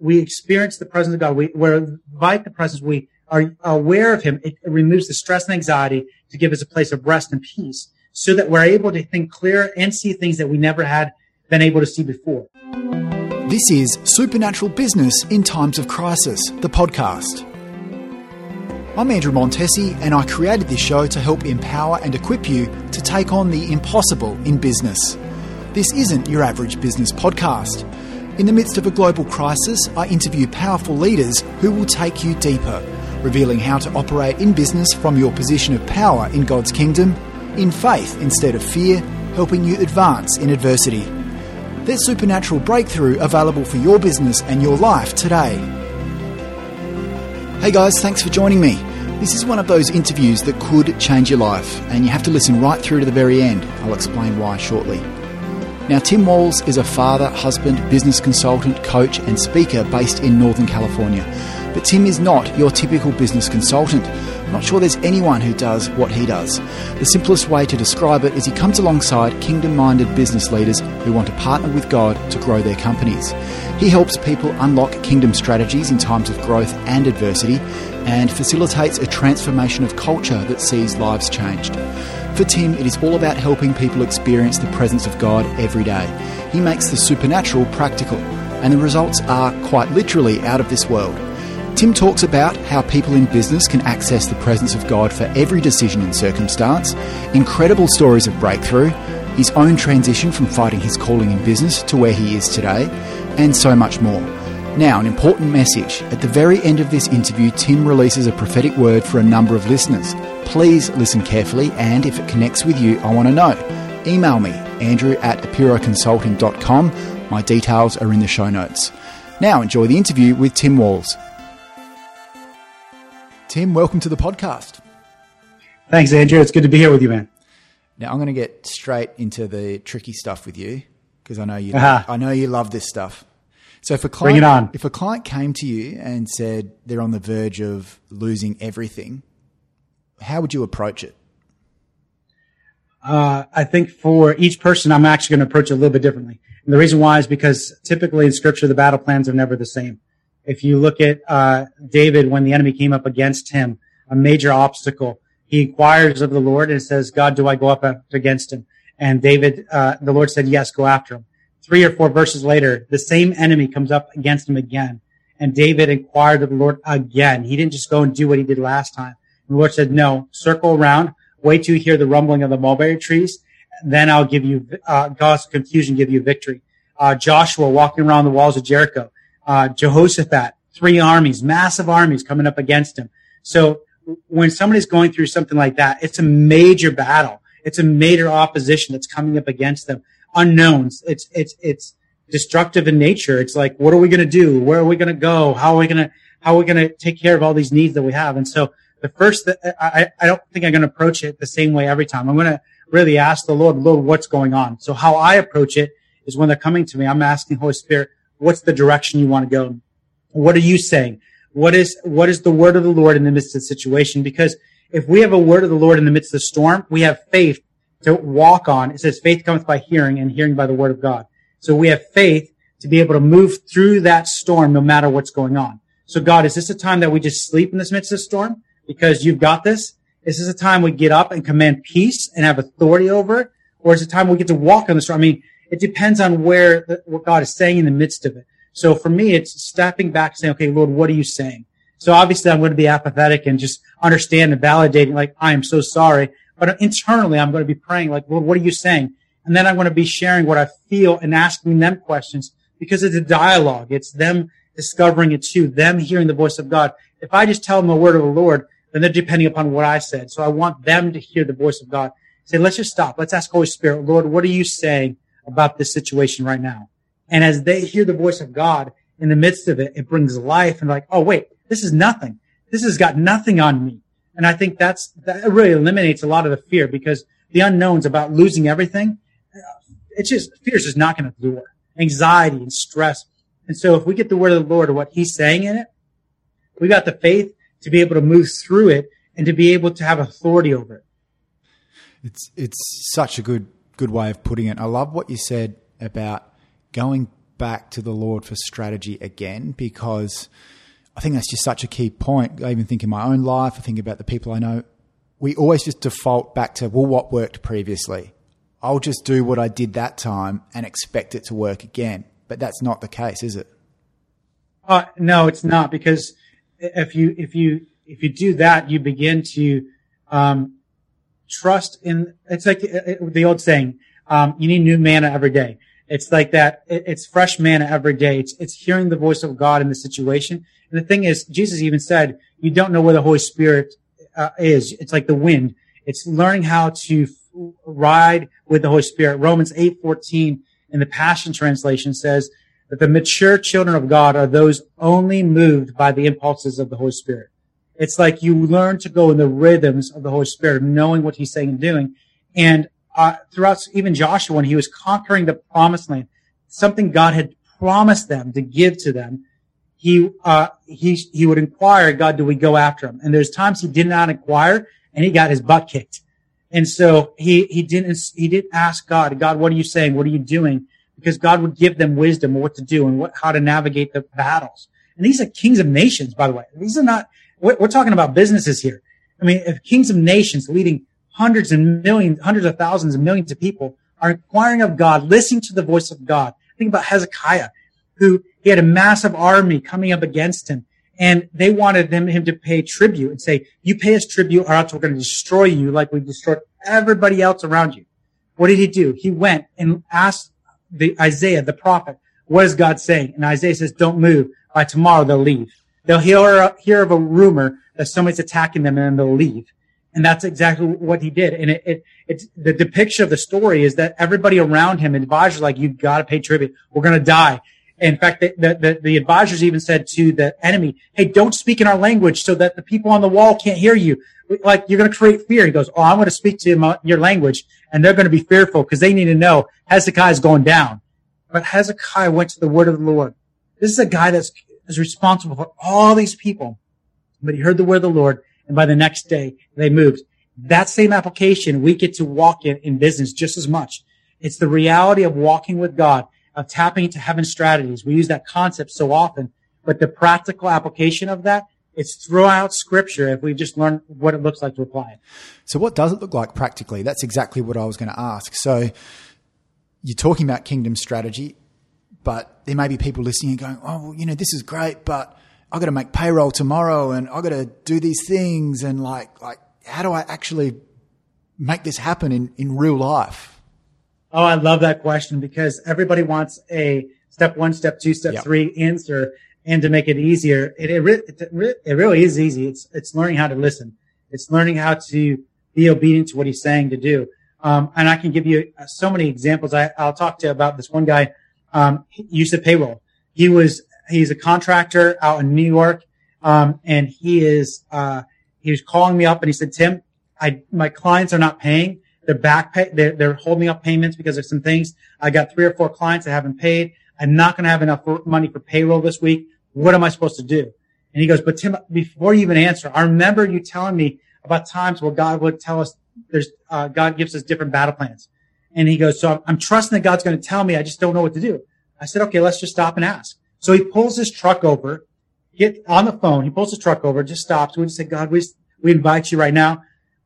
we experience the presence of God. We, we invite the presence. We are aware of Him. It, it removes the stress and anxiety to give us a place of rest and peace so that we're able to think clear and see things that we never had been able to see before. This is Supernatural Business in Times of Crisis, the podcast. I'm Andrew Montesi, and I created this show to help empower and equip you to take on the impossible in business. This isn't your average business podcast. In the midst of a global crisis, I interview powerful leaders who will take you deeper, revealing how to operate in business from your position of power in God's kingdom, in faith instead of fear, helping you advance in adversity. There's supernatural breakthrough available for your business and your life today. Hey guys, thanks for joining me. This is one of those interviews that could change your life, and you have to listen right through to the very end. I'll explain why shortly. Now, Tim Walls is a father, husband, business consultant, coach, and speaker based in Northern California. But Tim is not your typical business consultant. I'm not sure there's anyone who does what he does. The simplest way to describe it is he comes alongside kingdom minded business leaders who want to partner with God to grow their companies. He helps people unlock kingdom strategies in times of growth and adversity and facilitates a transformation of culture that sees lives changed. For Tim, it is all about helping people experience the presence of God every day. He makes the supernatural practical, and the results are quite literally out of this world. Tim talks about how people in business can access the presence of God for every decision and circumstance, incredible stories of breakthrough, his own transition from fighting his calling in business to where he is today, and so much more. Now, an important message. At the very end of this interview, Tim releases a prophetic word for a number of listeners. Please listen carefully, and if it connects with you, I want to know. Email me, andrew at apiroconsulting.com. My details are in the show notes. Now, enjoy the interview with Tim Walls. Tim, welcome to the podcast. Thanks, Andrew. It's good to be here with you, man. Now, I'm going to get straight into the tricky stuff with you because I know you. Uh-huh. I know you love this stuff. So if a client, Bring it on. if a client came to you and said they're on the verge of losing everything, how would you approach it? Uh, I think for each person, I'm actually going to approach it a little bit differently. And the reason why is because typically in scripture, the battle plans are never the same. If you look at uh, David, when the enemy came up against him, a major obstacle, he inquires of the Lord and says, God, do I go up against him? And David, uh, the Lord said, yes, go after him three or four verses later, the same enemy comes up against him again. And David inquired of the Lord again. He didn't just go and do what he did last time. The Lord said, no, circle around, wait till you hear the rumbling of the mulberry trees. Then I'll give you, uh, God's confusion give you victory. Uh, Joshua walking around the walls of Jericho. Uh, Jehoshaphat, three armies, massive armies coming up against him. So when somebody's going through something like that, it's a major battle. It's a major opposition that's coming up against them unknowns. It's, it's, it's destructive in nature. It's like, what are we going to do? Where are we going to go? How are we going to, how are we going to take care of all these needs that we have? And so the first, I, I don't think I'm going to approach it the same way every time. I'm going to really ask the Lord, Lord, what's going on? So how I approach it is when they're coming to me, I'm asking Holy Spirit, what's the direction you want to go? What are you saying? What is, what is the word of the Lord in the midst of the situation? Because if we have a word of the Lord in the midst of the storm, we have faith to walk on. It says faith cometh by hearing and hearing by the word of God. So we have faith to be able to move through that storm no matter what's going on. So God, is this a time that we just sleep in this midst of the storm because you've got this? Is this a time we get up and command peace and have authority over it? Or is it time we get to walk on the storm? I mean, it depends on where, the, what God is saying in the midst of it. So for me, it's stepping back saying, okay, Lord, what are you saying? So obviously I'm going to be apathetic and just understand and validating like, I am so sorry. But internally, I'm going to be praying like, Lord, what are you saying? And then I'm going to be sharing what I feel and asking them questions because it's a dialogue. It's them discovering it too, them hearing the voice of God. If I just tell them the word of the Lord, then they're depending upon what I said. So I want them to hear the voice of God. Say, let's just stop. Let's ask Holy Spirit, Lord, what are you saying about this situation right now? And as they hear the voice of God in the midst of it, it brings life and like, oh, wait, this is nothing. This has got nothing on me. And I think that's, that really eliminates a lot of the fear because the unknowns about losing everything, it's just, fear is just knocking at the door. Anxiety and stress. And so if we get the word of the Lord or what he's saying in it, we got the faith to be able to move through it and to be able to have authority over it. It's, it's such a good, good way of putting it. I love what you said about going back to the Lord for strategy again because I think that's just such a key point. I even think in my own life, I think about the people I know. We always just default back to, well, what worked previously? I'll just do what I did that time and expect it to work again. But that's not the case, is it? Uh, no, it's not because if you, if you, if you do that, you begin to, um, trust in, it's like uh, uh, the old saying, um, you need new manna every day. It's like that. It's fresh manna every day. It's, it's hearing the voice of God in the situation. And the thing is, Jesus even said, you don't know where the Holy Spirit uh, is. It's like the wind. It's learning how to f- ride with the Holy Spirit. Romans 8:14 in the Passion Translation says that the mature children of God are those only moved by the impulses of the Holy Spirit. It's like you learn to go in the rhythms of the Holy Spirit, knowing what He's saying and doing. And uh, throughout even Joshua, when he was conquering the promised land, something God had promised them to give to them, he, uh, he, he would inquire, God, do we go after him? And there's times he did not inquire and he got his butt kicked. And so he, he didn't, he didn't ask God, God, what are you saying? What are you doing? Because God would give them wisdom of what to do and what, how to navigate the battles. And these are kings of nations, by the way. These are not, we're, we're talking about businesses here. I mean, if kings of nations leading hundreds and millions, hundreds of thousands and millions of people are inquiring of God, listening to the voice of God. Think about Hezekiah, who he had a massive army coming up against him. And they wanted them, him to pay tribute and say, you pay us tribute or else we're going to destroy you like we destroyed everybody else around you. What did he do? He went and asked the Isaiah, the prophet, what is God saying? And Isaiah says, don't move. By tomorrow they'll leave. They'll hear, hear of a rumor that somebody's attacking them and they'll leave. And that's exactly what he did. And it, it, it's the depiction of the story is that everybody around him, advisors like, you've gotta pay tribute. We're going to die. In fact, the, the, the, advisors even said to the enemy, Hey, don't speak in our language so that the people on the wall can't hear you. Like you're going to create fear. He goes, Oh, I'm going to speak to your language and they're going to be fearful because they need to know Hezekiah is going down. But Hezekiah went to the word of the Lord. This is a guy that's is responsible for all these people. But he heard the word of the Lord and by the next day they moved. That same application we get to walk in in business just as much. It's the reality of walking with God, of tapping into heaven strategies. We use that concept so often, but the practical application of that it's throughout scripture if we just learn what it looks like to apply it. So what does it look like practically? That's exactly what I was going to ask. So you're talking about kingdom strategy, but there may be people listening and going, "Oh, well, you know, this is great, but I got to make payroll tomorrow and I got to do these things and like like how do I actually make this happen in in real life? Oh, I love that question because everybody wants a step one, step two, step yep. three answer. And to make it easier, it, it, it, it really is easy. It's, it's learning how to listen. It's learning how to be obedient to what he's saying to do. Um, and I can give you so many examples. I, will talk to you about this one guy, um, used to payroll. He was he's a contractor out in New York. Um, and he is, uh, he was calling me up and he said, Tim, I, my clients are not paying. They're back pay, they're, they're holding up payments because of some things. I got three or four clients that haven't paid. I'm not going to have enough money for payroll this week. What am I supposed to do? And he goes, but Tim, before you even answer, I remember you telling me about times where God would tell us there's, uh, God gives us different battle plans. And he goes, so I'm, trusting that God's going to tell me. I just don't know what to do. I said, okay, let's just stop and ask. So he pulls his truck over, get on the phone. He pulls his truck over, just stops. We just say, God, we, we invite you right now.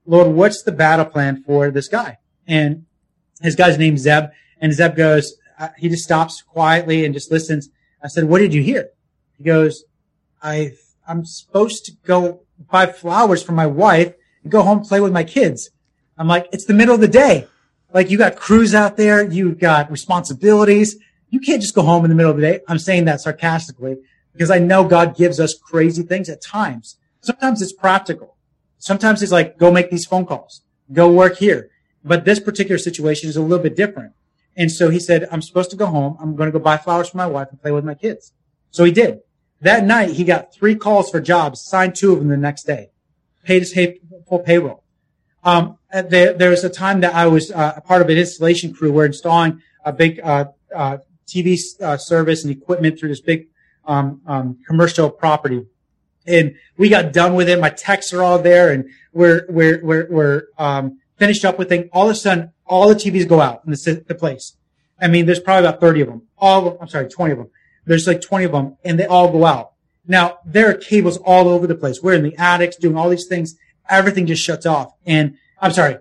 Lord, what's the battle plan for this guy? And his guy's named Zeb. And Zeb goes, uh, he just stops quietly and just listens. I said, what did you hear? He goes, I, I'm supposed to go buy flowers for my wife and go home play with my kids. I'm like, it's the middle of the day. Like you got crews out there. You've got responsibilities. You can't just go home in the middle of the day. I'm saying that sarcastically because I know God gives us crazy things at times. Sometimes it's practical. Sometimes it's like, go make these phone calls, go work here. But this particular situation is a little bit different. And so he said, I'm supposed to go home. I'm going to go buy flowers for my wife and play with my kids. So he did. That night, he got three calls for jobs, signed two of them the next day, paid his full payroll. Um, there, there was a time that I was uh, a part of an installation crew. We're installing a big uh, uh, TV uh, service and equipment through this big um, um, commercial property. And we got done with it. My texts are all there, and we're we're we're, we're um, finished up with it. All of a sudden, all the TVs go out in the, the place. I mean, there's probably about 30 of them. All, I'm sorry, 20 of them. There's like 20 of them and they all go out. Now, there are cables all over the place. We're in the attics doing all these things. Everything just shuts off. And I'm sorry.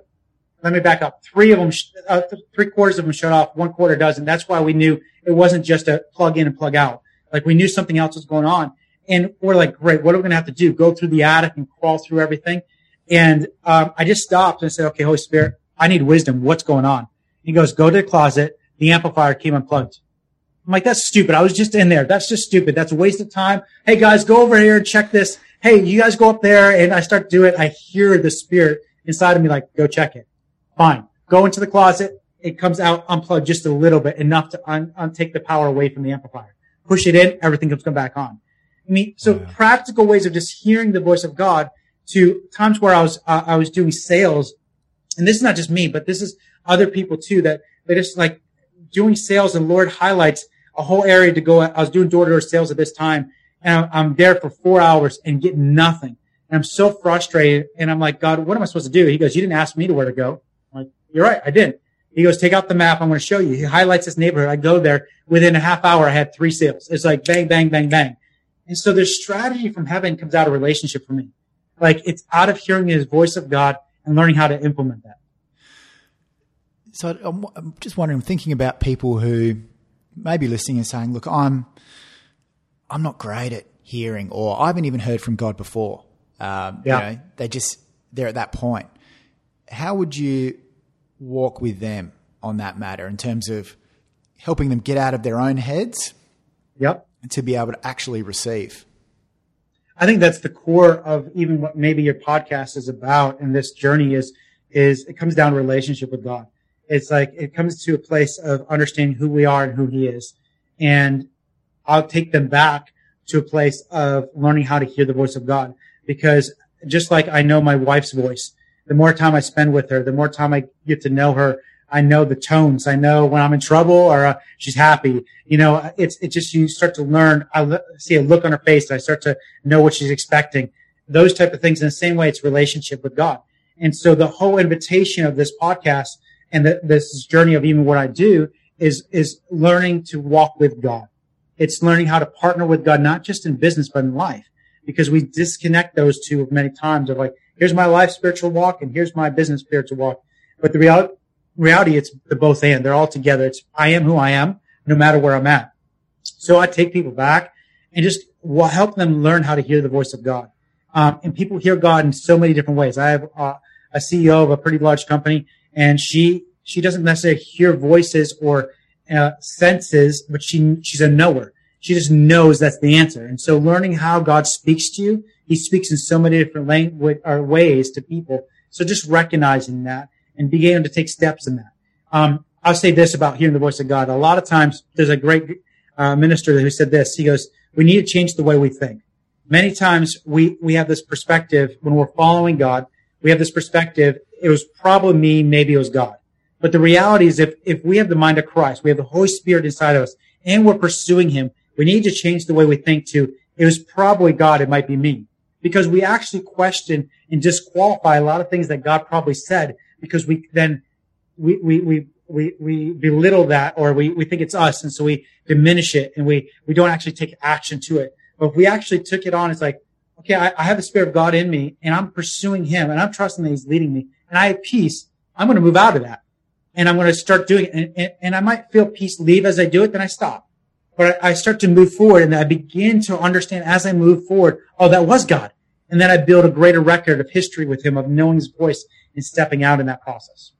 Let me back up. Three of them, uh, three quarters of them shut off. One quarter doesn't. That's why we knew it wasn't just a plug in and plug out. Like we knew something else was going on. And we're like, great. What are we going to have to do? Go through the attic and crawl through everything. And, um, I just stopped and said, okay, Holy Spirit, I need wisdom. What's going on? He goes, go to the closet. The amplifier came unplugged. I'm like, that's stupid. I was just in there. That's just stupid. That's a waste of time. Hey guys, go over here and check this. Hey, you guys go up there and I start to do it. I hear the spirit inside of me like, go check it. Fine. Go into the closet. It comes out unplugged just a little bit, enough to un- un- take the power away from the amplifier. Push it in, everything comes come back on. I mean, so yeah. practical ways of just hearing the voice of God to times where I was, uh, I was doing sales. And this is not just me, but this is other people too that they just like doing sales and Lord highlights a whole area to go. I was doing door to door sales at this time and I'm there for four hours and get nothing. And I'm so frustrated. And I'm like, God, what am I supposed to do? He goes, you didn't ask me to where to go. I'm like, you're right. I didn't. He goes, take out the map. I'm going to show you. He highlights this neighborhood. I go there within a half hour. I had three sales. It's like bang, bang, bang, bang. And so there's strategy from heaven comes out of relationship for me. Like it's out of hearing his voice of God and learning how to implement that. So I'm just wondering, I'm thinking about people who may be listening and saying, look, I'm, I'm not great at hearing, or I haven't even heard from God before. Um, yeah. You know, they just, they're at that point. How would you walk with them on that matter in terms of helping them get out of their own heads? Yep. To be able to actually receive. I think that's the core of even what maybe your podcast is about and this journey is, is it comes down to relationship with God. It's like it comes to a place of understanding who we are and who he is. And I'll take them back to a place of learning how to hear the voice of God because just like I know my wife's voice, the more time I spend with her, the more time I get to know her, I know the tones. I know when I'm in trouble or uh, she's happy. You know, it's it's just you start to learn. I see a look on her face. I start to know what she's expecting. Those type of things. In the same way, it's relationship with God. And so the whole invitation of this podcast and the, this journey of even what I do is is learning to walk with God. It's learning how to partner with God, not just in business but in life, because we disconnect those two many times. Of like, here's my life spiritual walk, and here's my business spiritual walk. But the reality reality, it's the both and. They're all together. It's I am who I am, no matter where I'm at. So I take people back and just help them learn how to hear the voice of God. Um, and people hear God in so many different ways. I have uh, a CEO of a pretty large company, and she she doesn't necessarily hear voices or uh, senses, but she she's a knower. She just knows that's the answer. And so, learning how God speaks to you, He speaks in so many different language or ways to people. So, just recognizing that and began to take steps in that. Um, I'll say this about hearing the voice of God. A lot of times there's a great uh, minister who said this. He goes, we need to change the way we think. Many times we, we have this perspective when we're following God, we have this perspective. It was probably me. Maybe it was God. But the reality is if, if we have the mind of Christ, we have the Holy Spirit inside of us and we're pursuing him, we need to change the way we think to, it was probably God. It might be me because we actually question and disqualify a lot of things that God probably said because we then we we we we, we belittle that or we, we think it's us and so we diminish it and we we don't actually take action to it. But if we actually took it on, it's like, okay, I, I have the Spirit of God in me and I'm pursuing Him and I'm trusting that He's leading me and I have peace. I'm going to move out of that and I'm going to start doing it. And, and, and I might feel peace leave as I do it, then I stop. But I, I start to move forward and I begin to understand as I move forward, oh, that was God. And then I build a greater record of history with Him, of knowing His voice in stepping out in that process.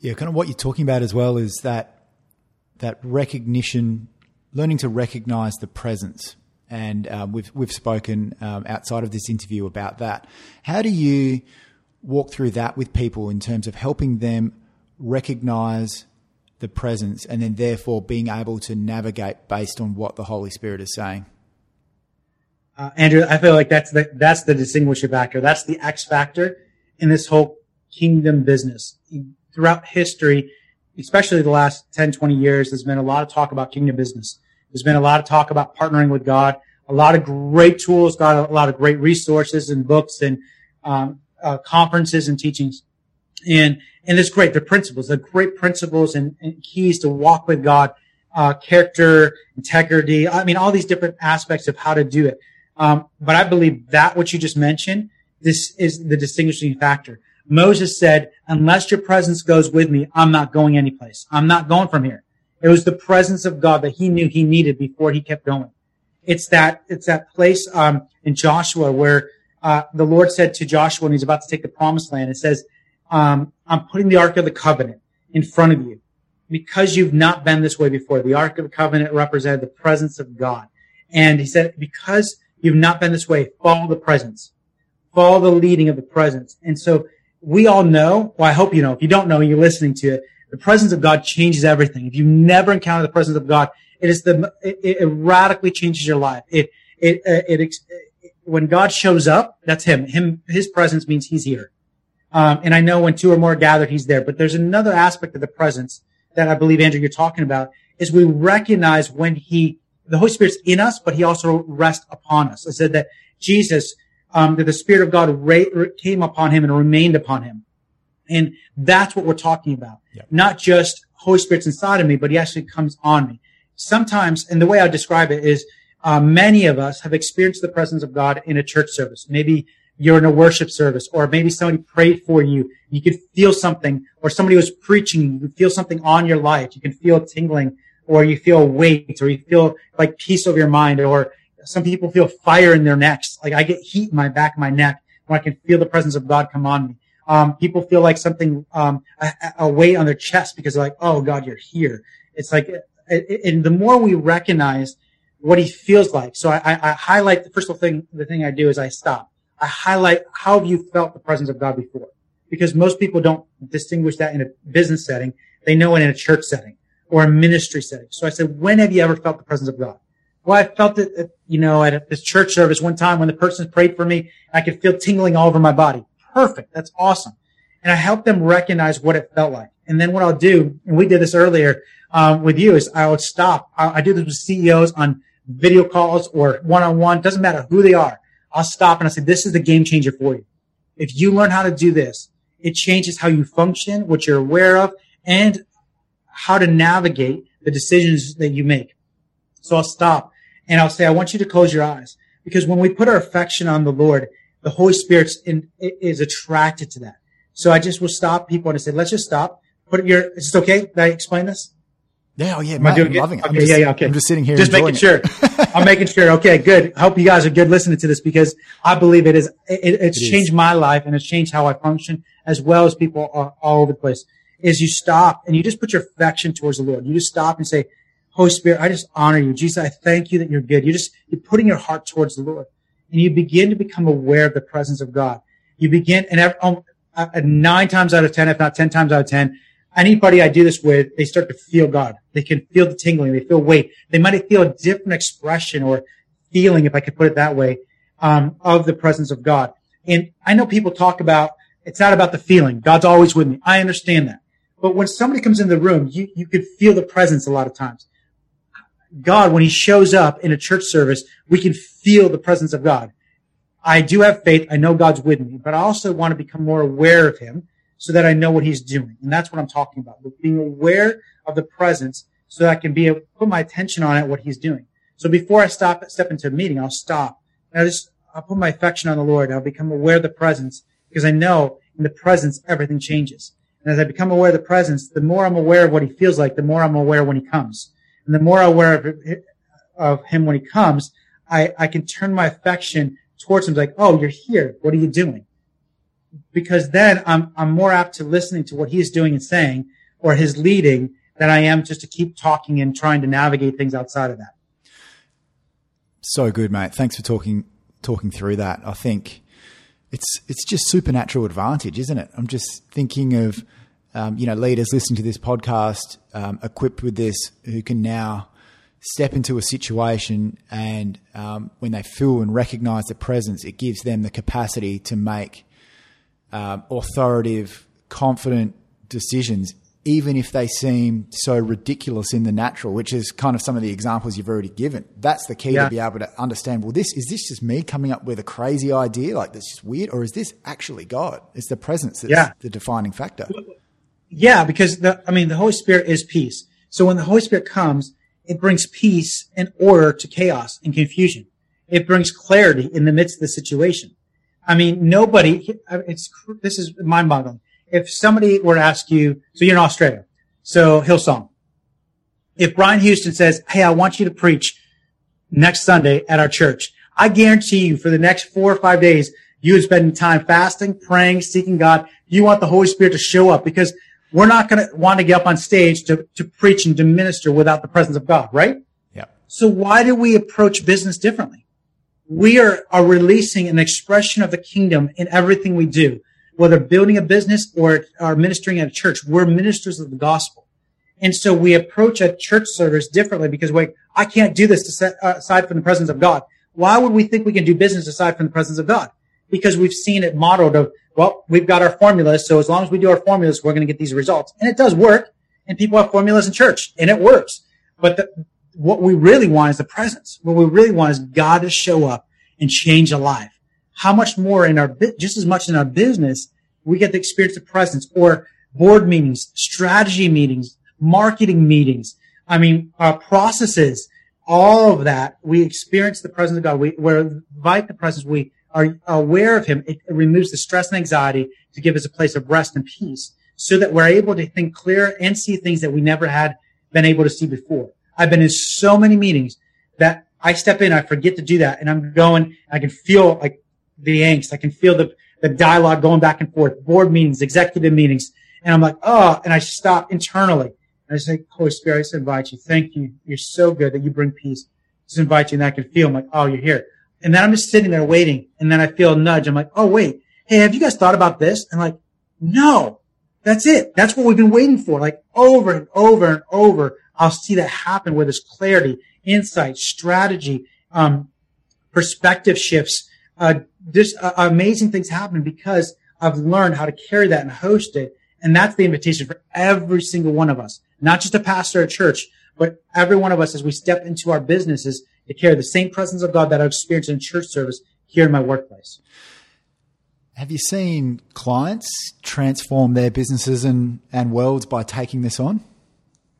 Yeah, kind of what you're talking about as well is that that recognition, learning to recognize the presence, and um, we've we've spoken um, outside of this interview about that. How do you walk through that with people in terms of helping them recognize the presence, and then therefore being able to navigate based on what the Holy Spirit is saying? Uh, Andrew, I feel like that's the that's the distinguishing factor. That's the X factor in this whole kingdom business. Throughout history, especially the last 10, 20 years, there's been a lot of talk about kingdom business. There's been a lot of talk about partnering with God, a lot of great tools, got a lot of great resources and books and um, uh, conferences and teachings. And, and it's great. The principles, the great principles and, and keys to walk with God, uh, character, integrity. I mean, all these different aspects of how to do it. Um, but I believe that what you just mentioned, this is the distinguishing factor. Moses said, unless your presence goes with me, I'm not going anyplace. I'm not going from here. It was the presence of God that he knew he needed before he kept going. It's that, it's that place, um, in Joshua where, uh, the Lord said to Joshua when he's about to take the promised land, it says, um, I'm putting the Ark of the Covenant in front of you because you've not been this way before. The Ark of the Covenant represented the presence of God. And he said, because you've not been this way, follow the presence. Follow the leading of the presence. And so we all know, well, I hope you know, if you don't know, and you're listening to it, the presence of God changes everything. If you never encounter the presence of God, it is the, it, it radically changes your life. It, it, uh, it, it, when God shows up, that's him. Him, his presence means he's here. Um, and I know when two or more gathered, he's there. But there's another aspect of the presence that I believe, Andrew, you're talking about is we recognize when he, the Holy Spirit's in us, but he also rests upon us. I said that Jesus, um, that the Spirit of God ra- came upon him and remained upon him. And that's what we're talking about. Yep. Not just Holy Spirit's inside of me, but he actually comes on me. Sometimes, and the way I describe it is, uh, many of us have experienced the presence of God in a church service. Maybe you're in a worship service, or maybe somebody prayed for you. You could feel something, or somebody was preaching. You could feel something on your life. You can feel tingling, or you feel weight, or you feel like peace over your mind, or some people feel fire in their necks. Like I get heat in my back my neck when I can feel the presence of God come on me. Um, people feel like something, um, a, a, weight on their chest because they're like, oh God, you're here. It's like, and the more we recognize what he feels like. So I, I, highlight the first thing, the thing I do is I stop. I highlight how have you felt the presence of God before? Because most people don't distinguish that in a business setting. They know it in a church setting or a ministry setting. So I said, when have you ever felt the presence of God? Well, I felt it, you know, at this church service one time when the person prayed for me, I could feel tingling all over my body. Perfect. That's awesome. And I help them recognize what it felt like. And then what I'll do, and we did this earlier um, with you, is I would stop. I, I do this with CEOs on video calls or one-on-one. Doesn't matter who they are. I'll stop and I say, this is the game changer for you. If you learn how to do this, it changes how you function, what you're aware of, and how to navigate the decisions that you make. So I'll stop and I'll say, I want you to close your eyes because when we put our affection on the Lord, the Holy Spirit is attracted to that. So I just will stop people and say, let's just stop. Put your, is this okay? Did I explain this? Yeah, oh yeah, Am I doing I'm loving it. Okay, just, yeah, yeah, okay. I'm just sitting here. Just making sure. I'm making sure. Okay, good. I Hope you guys are good listening to this because I believe it is, it, it's it changed is. my life and it's changed how I function as well as people are all over the place. Is you stop and you just put your affection towards the Lord. You just stop and say, Holy Spirit, I just honor you. Jesus, I thank you that you're good. You're just, you're putting your heart towards the Lord and you begin to become aware of the presence of God. You begin, and every, um, uh, nine times out of 10, if not 10 times out of 10, anybody I do this with, they start to feel God. They can feel the tingling. They feel weight. They might feel a different expression or feeling, if I could put it that way, um, of the presence of God. And I know people talk about, it's not about the feeling. God's always with me. I understand that. But when somebody comes in the room, you, you could feel the presence a lot of times. God, when he shows up in a church service, we can feel the presence of God. I do have faith. I know God's with me, but I also want to become more aware of him so that I know what he's doing. And that's what I'm talking about. Being aware of the presence so that I can be able put my attention on it, what he's doing. So before I stop, step into a meeting, I'll stop. And I just, I'll put my affection on the Lord. I'll become aware of the presence because I know in the presence, everything changes. And as I become aware of the presence, the more I'm aware of what he feels like, the more I'm aware when he comes. And the more aware of, of him when he comes, I, I can turn my affection towards him like, oh, you're here. What are you doing? Because then I'm, I'm more apt to listening to what he's doing and saying or his leading than I am just to keep talking and trying to navigate things outside of that. So good, mate. Thanks for talking, talking through that. I think it's, it's just supernatural advantage, isn't it? I'm just thinking of, um, you know, leaders listening to this podcast, um, equipped with this who can now step into a situation and um, when they feel and recognize the presence, it gives them the capacity to make um, authoritative, confident decisions even if they seem so ridiculous in the natural, which is kind of some of the examples you've already given. That's the key Yeah. to be able to understand. Well, this is this just me coming up with a crazy idea, like that's just weird, or is this actually God? It's the presence that's Yeah. the defining factor. Yeah, because the, I mean, the Holy Spirit is peace. So when the Holy Spirit comes, it brings peace and order to chaos and confusion. It brings clarity in the midst of the situation. I mean, nobody, it's, this is mind boggling. If somebody were to ask you, so you're in Australia, so Hillsong. If Brian Houston says, Hey, I want you to preach next Sunday at our church, I guarantee you for the next four or five days, you would spend time fasting, praying, seeking God. You want the Holy Spirit to show up because we're not going to want to get up on stage to, to preach and to minister without the presence of God, right? Yeah. So why do we approach business differently? We are, are releasing an expression of the kingdom in everything we do, whether building a business or, or ministering at a church. We're ministers of the gospel. And so we approach a church service differently because wait, I can't do this to set, uh, aside from the presence of God. Why would we think we can do business aside from the presence of God? Because we've seen it modeled of, well, we've got our formulas. So as long as we do our formulas, we're going to get these results. And it does work. And people have formulas in church and it works. But the, what we really want is the presence. What we really want is God to show up and change a life. How much more in our, just as much in our business, we get to experience the presence or board meetings, strategy meetings, marketing meetings. I mean, uh, processes, all of that. We experience the presence of God. We, we invite the presence. We are aware of Him. It, removes the stress and anxiety to give us a place of rest and peace so that we're able to think clear and see things that we never had been able to see before. I've been in so many meetings that I step in, I forget to do that, and I'm going, I can feel like the angst. I can feel the, the dialogue going back and forth, board meetings, executive meetings. And I'm like, oh, and I stop internally. And I say, Holy Spirit, I just invite you. Thank you. You're so good that you bring peace. Just invite you. And I can feel, I'm like, oh, you're here. And then I'm just sitting there waiting. And then I feel a nudge. I'm like, oh, wait. Hey, have you guys thought about this? And like, no, that's it. That's what we've been waiting for. Like over and over and over. I'll see that happen where there's clarity, insight, strategy, um, perspective shifts, uh, just uh, amazing things happen because I've learned how to carry that and host it. And that's the invitation for every single one of us, not just a pastor at church, but every one of us as we step into our businesses to carry the same presence of God that I've experienced in church service here in my workplace. Have you seen clients transform their businesses and, and worlds by taking this on?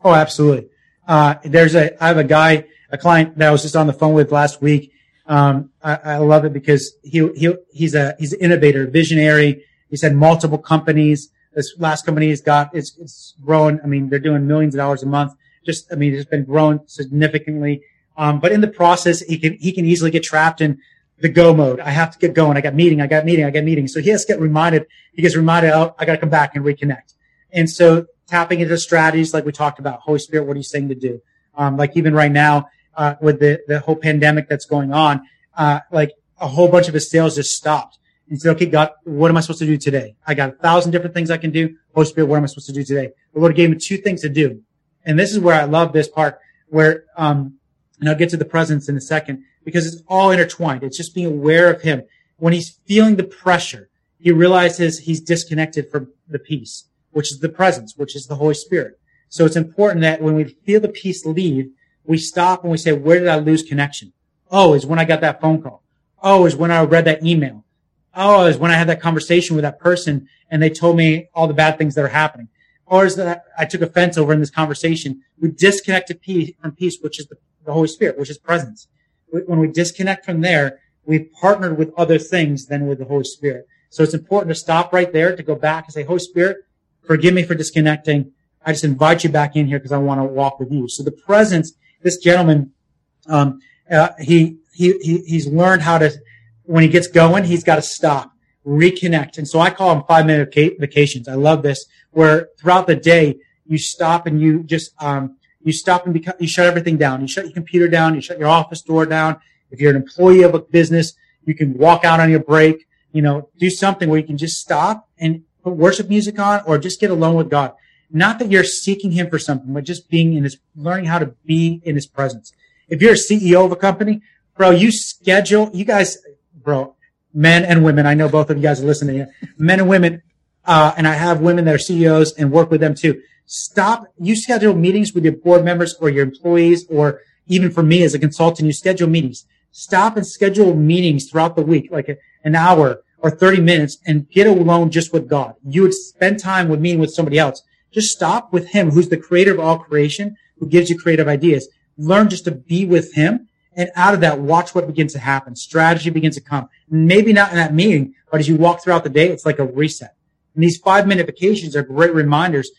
Oh, absolutely. Uh, there's a, I have a guy, a client that I was just on the phone with last week. Um, I, I love it because he, he, he's a, he's an innovator, visionary. He's had multiple companies. This last company he's got, it's, it's grown. I mean, they're doing millions of dollars a month. Just, I mean, it's been growing significantly. Um, but in the process, he can, he can easily get trapped in the go mode. I have to get going. I got meeting. I got meeting. I got meeting. So he has to get reminded. He gets reminded, oh, I got to come back and reconnect. And so tapping into strategies like we talked about, Holy Spirit, what are you saying to do? Um, like even right now, uh, with the, the whole pandemic that's going on, uh, like a whole bunch of his sales just stopped. And said, okay, God, what am I supposed to do today? I got a thousand different things I can do. Holy Spirit, what am I supposed to do today? The Lord gave him two things to do. And this is where I love this part where, um, and I'll get to the presence in a second because it's all intertwined. It's just being aware of him. When he's feeling the pressure, he realizes he's disconnected from the peace, which is the presence, which is the Holy Spirit. So it's important that when we feel the peace leave, we stop and we say, where did I lose connection? Oh, is when I got that phone call. Oh, is when I read that email. Oh, is when I had that conversation with that person and they told me all the bad things that are happening. Or is that I took offense over in this conversation. We disconnected peace from peace, which is the, the Holy Spirit, which is presence. When we disconnect from there, we've partnered with other things than with the Holy Spirit. So it's important to stop right there, to go back and say, Holy Spirit, forgive me for disconnecting. I just invite you back in here because I want to walk with you. So the presence, this gentleman, um, uh, he, he, he, he's learned how to, when he gets going, he's got to stop, reconnect. And so I call them five minute vacations. I love this where throughout the day, you stop and you just, um, you stop and become, you shut everything down. You shut your computer down. You shut your office door down. If you're an employee of a business, you can walk out on your break, you know, do something where you can just stop and put worship music on or just get alone with God. Not that you're seeking him for something, but just being in his, learning how to be in his presence. If you're a CEO of a company, bro, you schedule, you guys, bro, men and women, I know both of you guys are listening, men and women, uh, and I have women that are CEOs and work with them too. Stop. You schedule meetings with your board members or your employees, or even for me as a consultant, you schedule meetings. Stop and schedule meetings throughout the week, like an hour or 30 minutes and get alone just with God. You would spend time with meeting with somebody else. Just stop with him, who's the creator of all creation, who gives you creative ideas. Learn just to be with him. And out of that, watch what begins to happen. Strategy begins to come. Maybe not in that meeting, but as you walk throughout the day, it's like a reset. And these five minute vacations are great reminders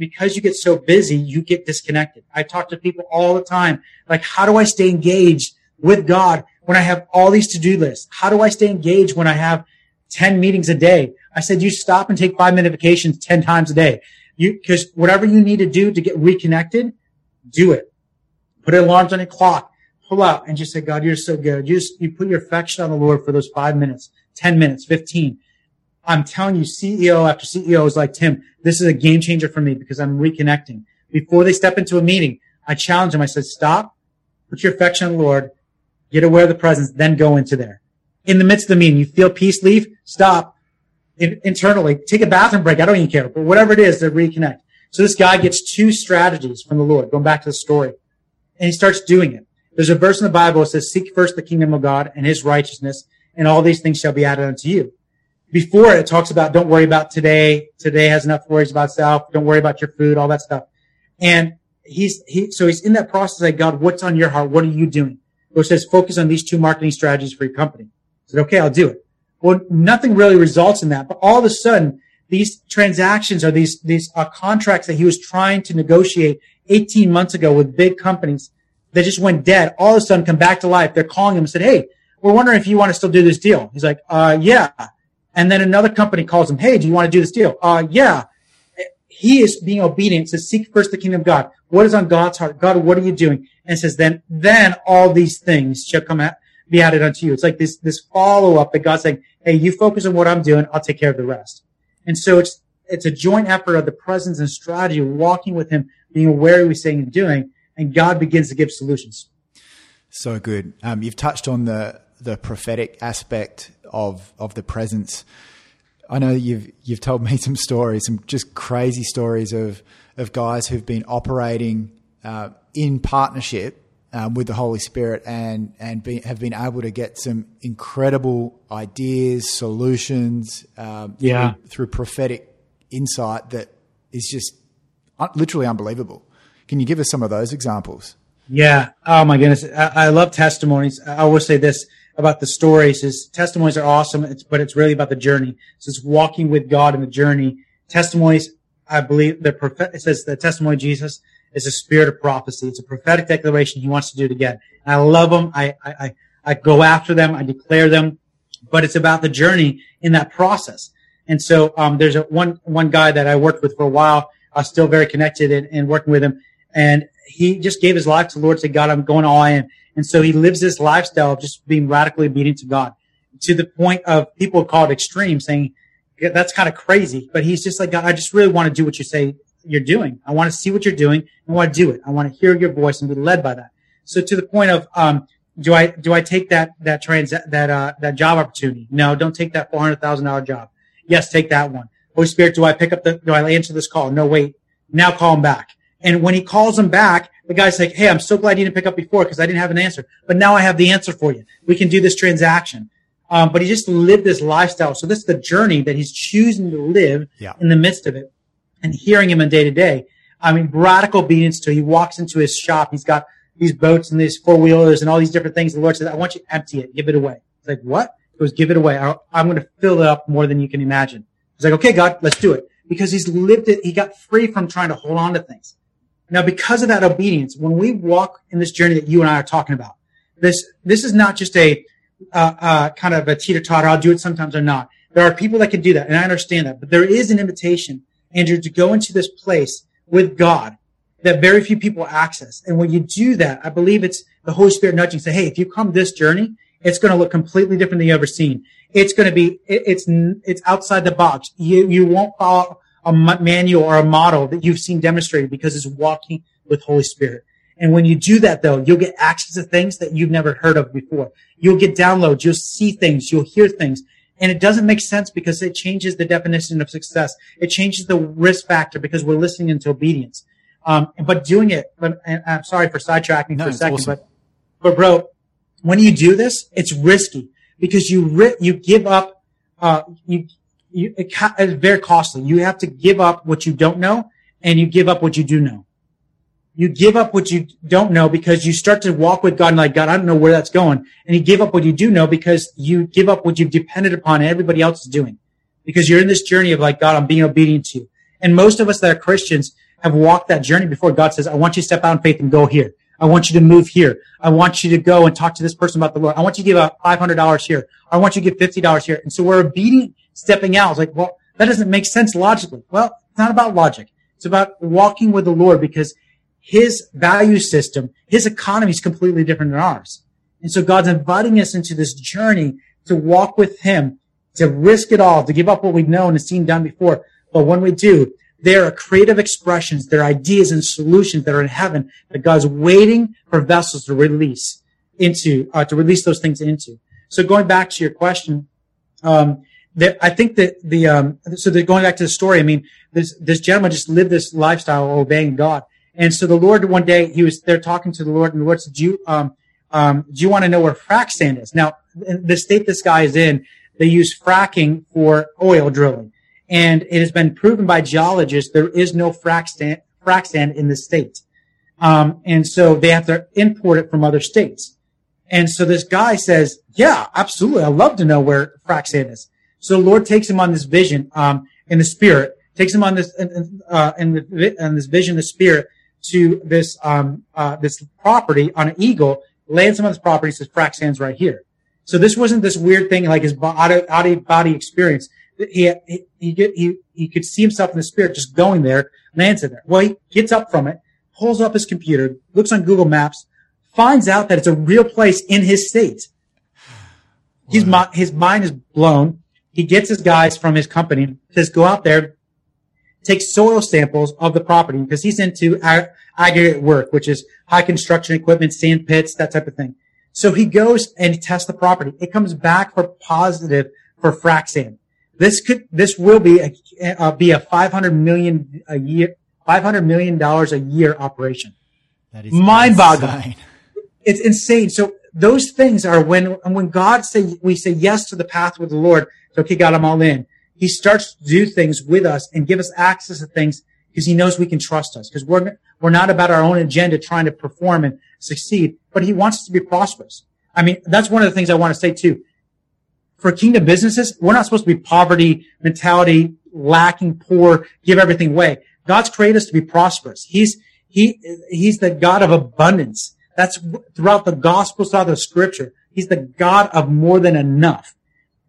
because you get so busy, you get disconnected. I talk to people all the time. Like, how do I stay engaged with God when I have all these to-do lists? How do I stay engaged when I have 10 meetings a day? I said, you stop and take five minute vacations 10 times a day. You, cause whatever you need to do to get reconnected, do it. Put alarms on your clock. Pull out and just say, God, you're so good. You just, you put your affection on the Lord for those five minutes, 10 minutes, 15. I'm telling you, CEO after CEO is like, Tim, this is a game changer for me because I'm reconnecting. Before they step into a meeting, I challenge them. I said, stop, put your affection on the Lord, get aware of the presence, then go into there. In the midst of the meeting, you feel peace leave, stop in, internally, take a bathroom break. I don't even care, but whatever it is to reconnect. So this guy gets two strategies from the Lord, going back to the story, and he starts doing it. There's a verse in the Bible that says, seek first the kingdom of God and his righteousness, and all these things shall be added unto you. Before it talks about don't worry about today. Today has enough worries about self. Don't worry about your food, all that stuff. And he's, he, so he's in that process like, God, what's on your heart? What are you doing? It says, focus on these two marketing strategies for your company. I said, okay, I'll do it. Well, nothing really results in that, but all of a sudden, these transactions are these, these uh, contracts that he was trying to negotiate 18 months ago with big companies that just went dead. All of a sudden come back to life. They're calling him and said, Hey, we're wondering if you want to still do this deal. He's like, uh, yeah. And then another company calls him, Hey, do you want to do this deal? Uh, yeah. He is being obedient. Says, seek first the kingdom of God. What is on God's heart? God, what are you doing? And says, then, then all these things shall come out, be added unto you. It's like this, this follow up that God's saying, Hey, you focus on what I'm doing. I'll take care of the rest. And so it's, it's a joint effort of the presence and strategy, walking with him, being aware of what he's saying and doing, and God begins to give solutions. So good. Um, you've touched on the the prophetic aspect of of the presence. I know you've you've told me some stories, some just crazy stories of of guys who've been operating uh, in partnership um, with the Holy Spirit and and be, have been able to get some incredible ideas, solutions, um, yeah. through, through prophetic insight that is just literally unbelievable. Can you give us some of those examples? Yeah. Oh my goodness. I, I love testimonies. I will say this about the stories His testimonies are awesome, it's, but it's really about the journey. So it's walking with God in the journey. Testimonies, I believe the prophet, it says the testimony of Jesus is a spirit of prophecy. It's a prophetic declaration. He wants to do it again. And I love them. I, I, I go after them. I declare them, but it's about the journey in that process. And so, um, there's a one, one guy that I worked with for a while. I was still very connected and, and working with him. And he just gave his life to the Lord, said, God, I'm going all in. And so he lives this lifestyle of just being radically obedient to God to the point of people call it extreme saying, that's kind of crazy, but he's just like, God, I just really want to do what you say you're doing. I want to see what you're doing. I want to do it. I want to hear your voice and be led by that. So to the point of, um, do I, do I take that, that trans, that, uh, that job opportunity? No, don't take that $400,000 job. Yes, take that one. Holy Spirit, do I pick up the, do I answer this call? No, wait. Now call him back. And when he calls him back, the guy's like, Hey, I'm so glad you didn't pick up before because I didn't have an answer, but now I have the answer for you. We can do this transaction. Um, but he just lived this lifestyle. So this is the journey that he's choosing to live yeah. in the midst of it and hearing him in day to day. I mean, radical obedience to, he walks into his shop. He's got these boats and these four wheelers and all these different things. The Lord says, I want you to empty it, give it away. It's like, what? He goes, give it away. I, I'm going to fill it up more than you can imagine. He's like, okay, God, let's do it because he's lived it. He got free from trying to hold on to things. Now, because of that obedience, when we walk in this journey that you and I are talking about, this, this is not just a, uh, uh, kind of a teeter totter. I'll do it sometimes or not. There are people that can do that, and I understand that. But there is an invitation, Andrew, to go into this place with God that very few people access. And when you do that, I believe it's the Holy Spirit nudging, say, "Hey, if you come this journey, it's going to look completely different than you ever seen. It's going to be, it, it's, it's outside the box. You, you won't follow a manual or a model that you've seen demonstrated because it's walking with Holy Spirit. And when you do that though, you'll get access to things that you've never heard of before. You'll get downloads. You'll see things. You'll hear things. And it doesn't make sense because it changes the definition of success. It changes the risk factor because we're listening into obedience. Um, but doing it, but I'm sorry for sidetracking No, for a second, awesome. but, but bro, when you do this, it's risky because you ri- you give up, uh, you, you, it it's very costly. You have to give up what you don't know and you give up what you do know. You give up what you don't know because you start to walk with God and like, God, I don't know where that's going. And you give up what you do know because you give up what you've depended upon and everybody else is doing. Because you're in this journey of like, God, I'm being obedient to you. And most of us that are Christians have walked that journey before God says, I want you to step out in faith and go here. I want you to move here. I want you to go and talk to this person about the Lord. I want you to give out $500 here. I want you to give $50 here. And so we're obedient stepping out. It's like, well, that doesn't make sense logically. Well, it's not about logic. It's about walking with the Lord because his value system, his economy is completely different than ours. And so God's inviting us into this journey to walk with him, to risk it all, to give up what we've known and seen done before. But when we do, there are creative expressions, there are ideas and solutions that are in heaven that God's waiting for vessels to release into, uh, to release those things into. So going back to your question, um, that I think that the um, so going back to the story, I mean, this this gentleman just lived this lifestyle obeying God, and so the Lord one day he was there talking to the Lord, and the Lord said, "Do you um um do you want to know where frac sand is?" Now, the state this guy is in, they use fracking for oil drilling, and it has been proven by geologists there is no frac sand frac sand in the state, um, and so they have to import it from other states. And so this guy says, yeah, absolutely. I'd love to know where frac sand is. So the Lord takes him on this vision, um, in the spirit, takes him on this, uh, in, the, in this vision, the spirit to this, um, uh, this property on an eagle, lands him on this property, says frac sand's right here. So this wasn't this weird thing like his out of, out of body experience. He, he, he, get, he, he could see himself in the spirit just going there, lands in there. Well, he gets up from it, pulls up his computer, looks on Google Maps, finds out that it's a real place in his state. His, his mind is blown. He gets his guys from his company, says, go out there, take soil samples of the property because he's into ag- aggregate work, which is high construction equipment, sand pits, that type of thing. So he goes and tests the property. It comes back for positive for frac sand. This could, this will be a, uh, be a 500 million a year, 500 million dollars a year operation. That is Mind-boggling. It's insane. So those things are when, and when God say, we say yes to the path with the Lord. So, he got I'm all in. He starts to do things with us and give us access to things because he knows we can trust us because we're, we're not about our own agenda trying to perform and succeed, but he wants us to be prosperous. I mean, that's one of the things I want to say too. For kingdom businesses, we're not supposed to be poverty mentality, lacking, poor, give everything away. God's created us to be prosperous. He's, he, he's the God of abundance. That's throughout the gospel, throughout the scripture. He's the God of more than enough.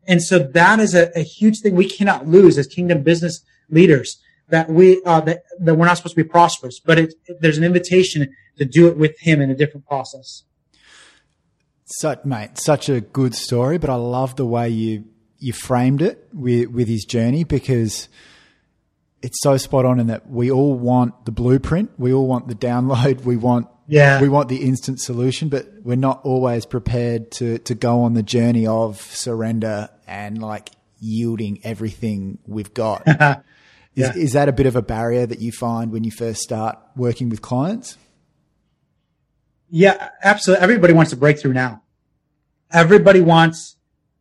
And so that is a, a huge thing we cannot lose as kingdom business leaders that we, uh, that, that we're not supposed to be prosperous, but it, there's an invitation to do it with him in a different process. Such, mate, such a good story, but I love the way you you framed it with with his journey because it's so spot on in that we all want the blueprint, we all want the download, we want Yeah. we want the instant solution, but we're not always prepared to to go on the journey of surrender and like yielding everything we've got. Is, Yeah. is that a bit of a barrier that you find when you first start working with clients? Yeah, absolutely. Everybody wants a breakthrough now. Everybody wants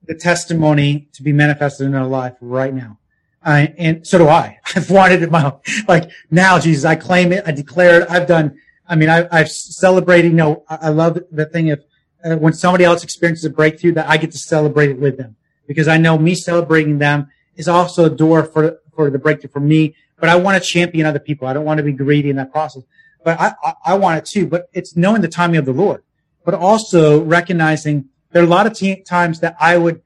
the testimony to be manifested in their life right now. Uh, and so do I. I've wanted it my, like now, Jesus, I claim it. I declare it. I've done, I mean, I, I've celebrated, you know, I, love the thing of uh, when somebody else experiences a breakthrough that I get to celebrate it with them because I know me celebrating them is also a door for, for the breakthrough for me. But I want to champion other people. I don't want to be greedy in that process, but I, I, I want it too. But it's knowing the timing of the Lord, but also recognizing there are a lot of t- times that I would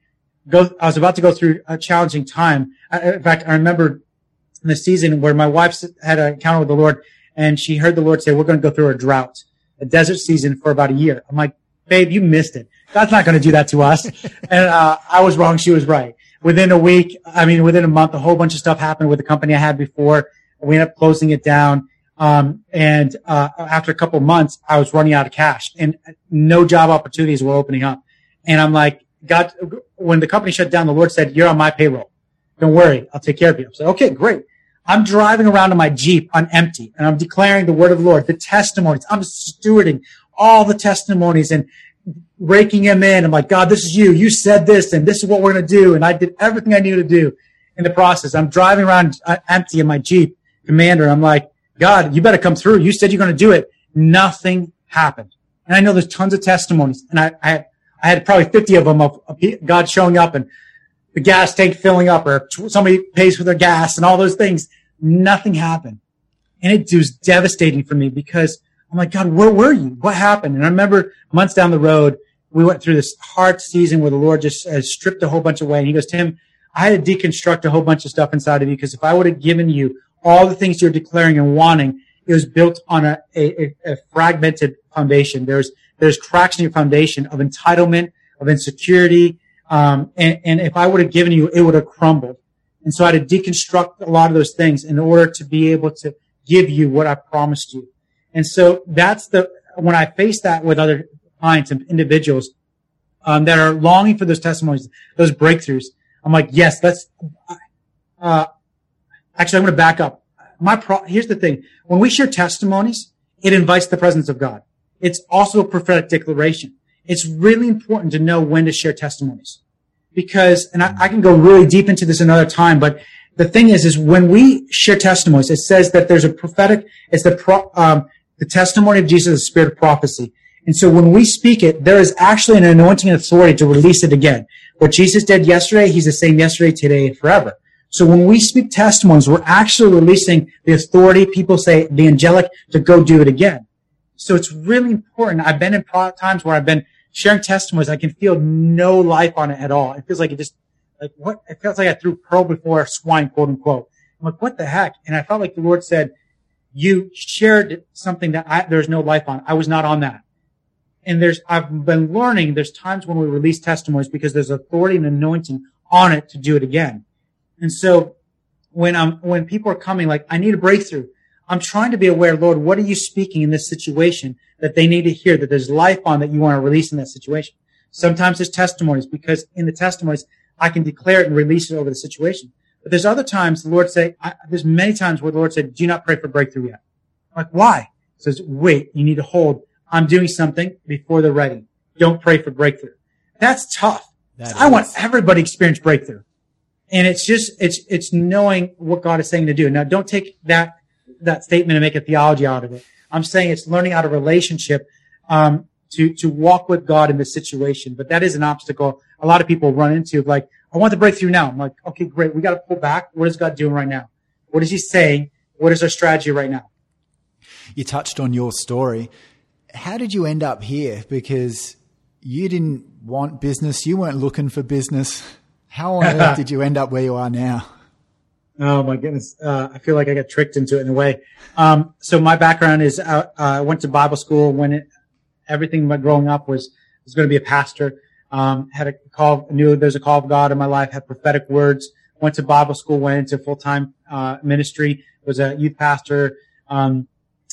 go, I was about to go through a challenging time. I, in fact, I remember in the season where my wife had an encounter with the Lord and she heard the Lord say, we're going to go through a drought, a desert season for about a year. I'm like, babe, you missed it. God's not going to do that to us. and, uh, I was wrong. She was right. Within a week, I mean, within a month, a whole bunch of stuff happened with the company I had before. We ended up closing it down. Um, and, uh, after a couple of months, I was running out of cash and no job opportunities were opening up. And I'm like, God, when the company shut down, the Lord said, you're on my payroll. Don't worry. I'll take care of you. I said, okay, great. I'm driving around in my Jeep on empty and I'm declaring the word of the Lord, the testimonies. I'm stewarding all the testimonies and raking them in. I'm like, God, this is you. You said this and this is what we're going to do. And I did everything I needed to do in the process. I'm driving around uh, empty in my Jeep commander. I'm like, God, you better come through. You said you're going to do it. Nothing happened. And I know there's tons of testimonies and I, I had, I had probably 50 of them of God showing up and the gas tank filling up or somebody pays for their gas and all those things. Nothing happened. And it was devastating for me because I'm like, God, where were you? What happened? And I remember months down the road, we went through this hard season where the Lord just has stripped a whole bunch away. And he goes, Tim, I had to deconstruct a whole bunch of stuff inside of you because if I would have given you all the things you're declaring and wanting, it was built on a, a, a fragmented foundation. There's, there's cracks in your foundation of entitlement, of insecurity. Um, and, and if I would have given you, it would have crumbled. And so I had to deconstruct a lot of those things in order to be able to give you what I promised you. And so that's the, when I face that with other clients and individuals, um, that are longing for those testimonies, those breakthroughs, I'm like, yes, that's, uh, actually, I'm going to back up. My pro, here's the thing. When we share testimonies, it invites the presence of God. It's also a prophetic declaration. It's really important to know when to share testimonies because, and I, I can go really deep into this another time, but the thing is, is when we share testimonies, it says that there's a prophetic, it's the pro, um, the testimony of Jesus, the spirit of prophecy. And so when we speak it, there is actually an anointing authority to release it again. What Jesus did yesterday, he's the same yesterday, today, and forever. So when we speak testimonies, we're actually releasing the authority, people say the angelic, to go do it again. So it's really important. I've been in times where I've been sharing testimonies. I can feel no life on it at all. It feels like it just, like what, it feels like I threw pearl before swine, quote unquote. I'm like, what the heck? And I felt like the Lord said, you shared something that I, there's no life on. I was not on that. And there's, I've been learning there's times when we release testimonies because there's authority and anointing on it to do it again. And so when I'm, when people are coming, like, I need a breakthrough. I'm trying to be aware, Lord, what are you speaking in this situation that they need to hear that there's life on that you want to release in that situation? Sometimes there's testimonies because in the testimonies, I can declare it and release it over the situation. But there's other times the Lord say, I, there's many times where the Lord said, do not pray for breakthrough yet. I'm like, why? He says, wait, you need to hold. I'm doing something before they're ready. Don't pray for breakthrough. That's tough. That I want everybody to experience breakthrough. And it's just, it's, it's knowing what God is saying to do. Now don't take that, that statement and make a theology out of it. I'm saying it's learning out of relationship, um, to, to walk with God in this situation. But that is an obstacle a lot of people run into like, I want the breakthrough now. I'm like, okay, great. We got to pull back. What is God doing right now? What is he saying? What is our strategy right now? You touched on your story. How did you end up here? Because you didn't want business. You weren't looking for business. How on earth did you end up where you are now? Oh my goodness. Uh, I feel like I got tricked into it in a way. Um, so my background is, uh, I went to Bible school when it, everything growing up was, was going to be a pastor. Um, had a call, knew there's a call of God in my life, had prophetic words, went to Bible school, went into full-time, uh, ministry, was a youth pastor. Um,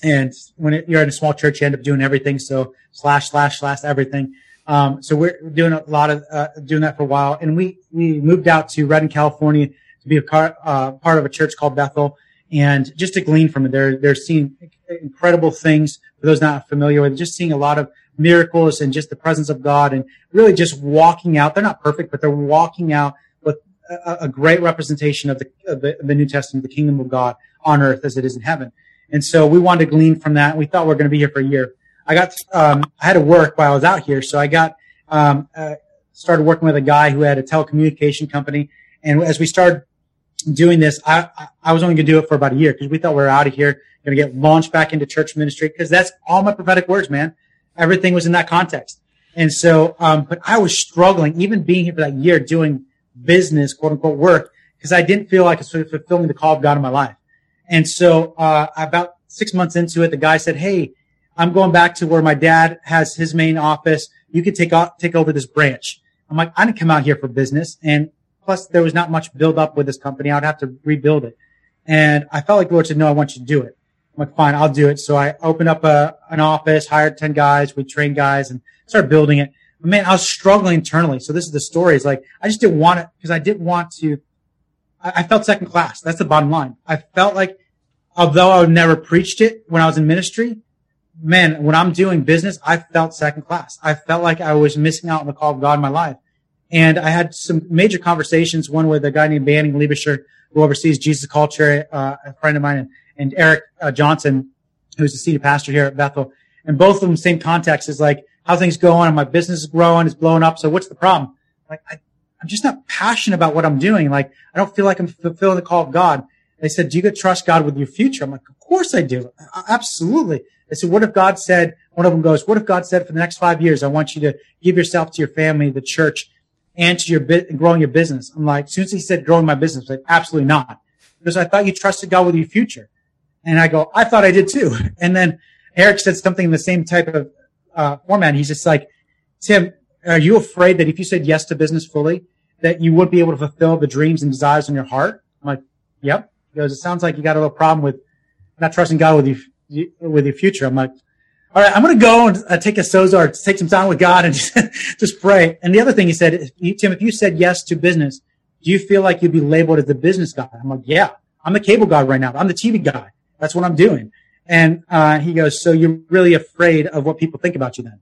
and when it, you're in a small church, you end up doing everything. So slash, slash, slash, everything. Um, so we're doing a lot of, uh, doing that for a while. And we, we moved out to Redding, California to be a car, uh, part of a church called Bethel and just to glean from it. They're, they're seeing incredible things for those not familiar with it, just seeing a lot of miracles and just the presence of God and really just walking out. They're not perfect, but they're walking out with a, a great representation of the, of the, the, New Testament, the kingdom of God on earth as it is in heaven. And so we wanted to glean from that. We thought we were going to be here for a year. I got, um, I had to work while I was out here. So I got, um, uh, started working with a guy who had a telecommunication company. And as we started doing this, I, I was only going to do it for about a year because we thought we were out of here, going to get launched back into church ministry because that's all my prophetic words, man everything was in that context. And so, um, but I was struggling, even being here for that year doing business, quote unquote work, because I didn't feel like I was fulfilling the call of God in my life. And so, uh, about six months into it, the guy said, Hey, I'm going back to where my dad has his main office. You could take off, take over this branch. I'm like, I didn't come out here for business. And plus there was not much build up with this company. I'd have to rebuild it. And I felt like the Lord said, no, I want you to do it. I'm like, fine, I'll do it. So I opened up a, an office, hired 10 guys. We trained guys and started building it. But man, I was struggling internally. So this is the story. Is like, I just didn't want it because I didn't want to, I, I felt second class. That's the bottom line. I felt like, although I never preached it when I was in ministry, man, when I'm doing business, I felt second class. I felt like I was missing out on the call of God in my life. And I had some major conversations, one with a guy named Banning Liebscher, who oversees Jesus Culture, uh, a friend of mine, and, and Eric uh, Johnson, who's the senior pastor here at Bethel. And both of them, same context is like, how things going and my business is growing, it's blowing up. So what's the problem? Like, I, I'm just not passionate about what I'm doing. Like, I don't feel like I'm fulfilling the call of God. They said, do you trust God with your future? I'm like, of course I do. Absolutely. They said, what if God said, one of them goes, what if God said for the next five years, I want you to give yourself to your family, the church, and to your bit, growing your business? I'm like, as soon as he said growing my business, like, absolutely not. Because I thought you trusted God with your future. And I go, I thought I did too. And then Eric said something in the same type of uh, format. He's just like, Tim, are you afraid that if you said yes to business fully, that you wouldn't be able to fulfill the dreams and desires in your heart? I'm like, yep. He goes, it sounds like you got a little problem with not trusting God with you, with your future. I'm like, all right, I'm going to go and uh, take a sozo take some time with God and just, just pray. And the other thing he said, Tim, if you said yes to business, do you feel like you'd be labeled as the business guy? I'm like, yeah, I'm the cable guy right now. I'm the TV guy. That's what I'm doing. And uh, he goes, so you're really afraid of what people think about you then?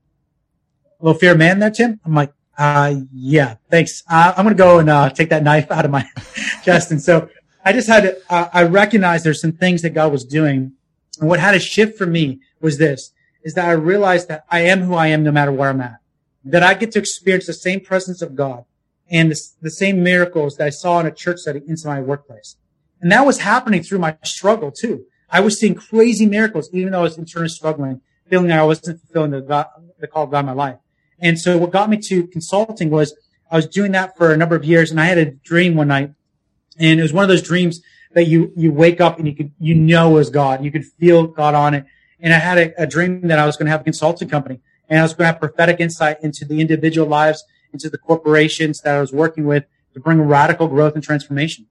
A little fear man there, Tim? I'm like, uh, yeah, thanks. Uh, I'm going to go and uh, take that knife out of my chest. And so I just had to, uh, I recognized there's some things that God was doing. And what had a shift for me was this, is that I realized that I am who I am no matter where I'm at. That I get to experience the same presence of God and the, the same miracles that I saw in a church setting into my workplace. And that was happening through my struggle too. I was seeing crazy miracles, even though I was internally struggling, feeling like I wasn't fulfilling the, God, the call of God in my life. And so what got me to consulting was I was doing that for a number of years and I had a dream one night and it was one of those dreams that you, you wake up and you could, you know was God. You could feel God on it. And I had a, a dream that I was going to have a consulting company and I was going to have prophetic insight into the individual lives, into the corporations that I was working with to bring radical growth and transformation.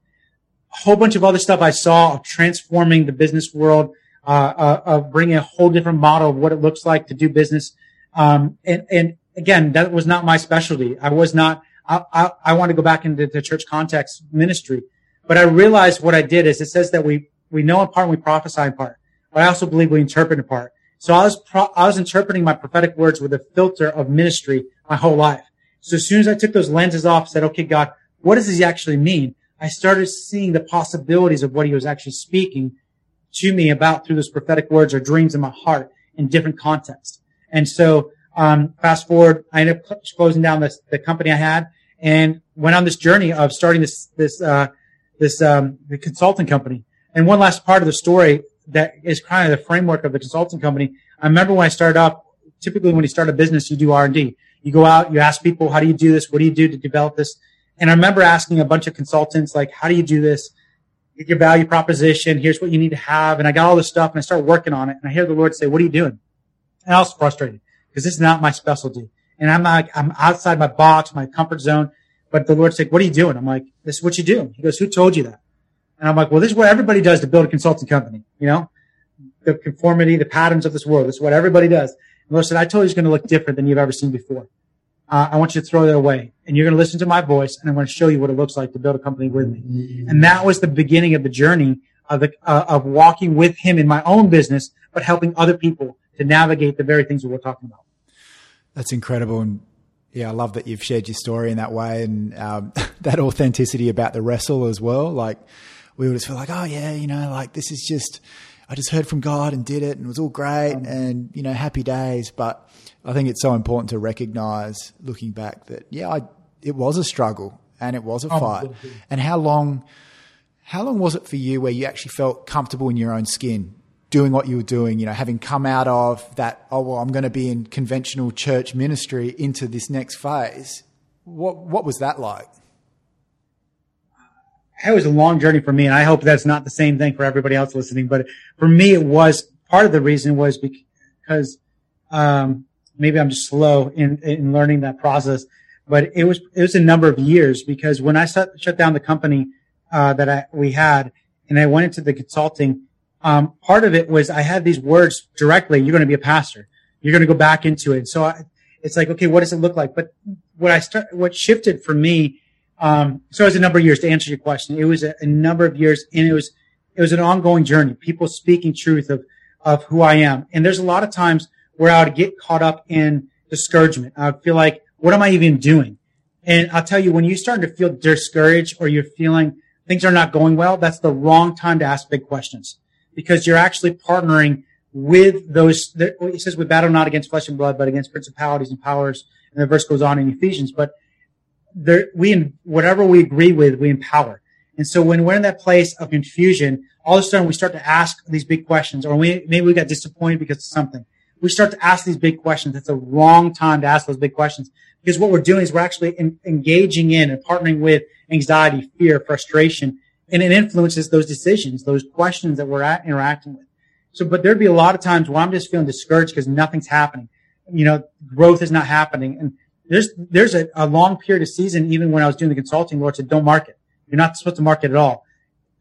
A whole bunch of other stuff I saw of transforming the business world, uh, uh, of bringing a whole different model of what it looks like to do business. Um, and, and again, that was not my specialty. I was not, I, I, I want to go back into the church context ministry. But I realized what I did is it says that we, we know in part and we prophesy in part. But I also believe we interpret in part. So I was, pro- I was interpreting my prophetic words with a filter of ministry my whole life. So as soon as I took those lenses off, said, okay, God, what does this actually mean? I started seeing the possibilities of what he was actually speaking to me about through those prophetic words or dreams in my heart in different contexts. And so, um, fast forward, I ended up closing down this, the company I had and went on this journey of starting this, this, uh, this, um, the consulting company. And one last part of the story that is kind of the framework of the consulting company. I remember when I started up, typically when you start a business, you do R&D. You go out, you ask people, how do you do this? What do you do to develop this? And I remember asking a bunch of consultants, like, how do you do this? Your value proposition. Here's what you need to have. And I got all this stuff and I started working on it. And I hear the Lord say, what are you doing? And I was frustrated because this is not my specialty. And I'm like, I'm outside my box, my comfort zone. But the Lord's like, what are you doing? I'm like, this is what you do. He goes, who told you that? And I'm like, well, this is what everybody does to build a consulting company. You know, the conformity, the patterns of this world. Is what everybody does. And Lord said, I told you it's going to look different than you've ever seen before. Uh, I want you to throw that away and you're going to listen to my voice and I'm going to show you what it looks like to build a company with me. And that was the beginning of the journey of the, uh, of walking with him in my own business, but helping other people to navigate the very things that we're talking about. That's incredible. And yeah, I love that you've shared your story in that way and um, that authenticity about the wrestle as well. Like we would just feel like, oh yeah, you know, like this is just, I just heard from God and did it and it was all great um, and, you know, happy days. But I think it's so important to recognize looking back that, yeah, I, it was a struggle and it was a oh, fight. And how long, how long was it for you where you actually felt comfortable in your own skin? doing what you were doing, you know, having come out of that, oh, well, I'm going to be in conventional church ministry into this next phase. What, what was that like? It was a long journey for me, and I hope that's not the same thing for everybody else listening. But for me, it was part of the reason was because um, maybe I'm just slow in, in learning that process. But it was it was a number of years because when I shut, shut down the company uh, that I, we had, and I went into the consulting, um, part of it was I had these words directly. You're going to be a pastor. You're going to go back into it. So I, it's like, okay, what does it look like? But what I start, what shifted for me, um, so it was a number of years to answer your question. It was a, a number of years and it was, it was an ongoing journey. People speaking truth of, of who I am. And there's a lot of times where I would get caught up in discouragement. I would feel like, what am I even doing? And I'll tell you, when you start to feel discouraged or you're feeling things are not going well, that's the wrong time to ask big questions because you're actually partnering with those. It says we battle not against flesh and blood, but against principalities and powers. And the verse goes on in Ephesians, but there, we, whatever we agree with, we empower. And so when we're in that place of confusion, all of a sudden we start to ask these big questions, or we, maybe we got disappointed because of something. We start to ask these big questions. It's a wrong time to ask those big questions because what we're doing is we're actually in, engaging in and partnering with anxiety, fear, frustration, and it influences those decisions, those questions that we're at, interacting with. So, but there'd be a lot of times where I'm just feeling discouraged because nothing's happening. You know, growth is not happening. And there's, there's a, a long period of season, even when I was doing the consulting, Lord said, don't market. You're not supposed to market at all.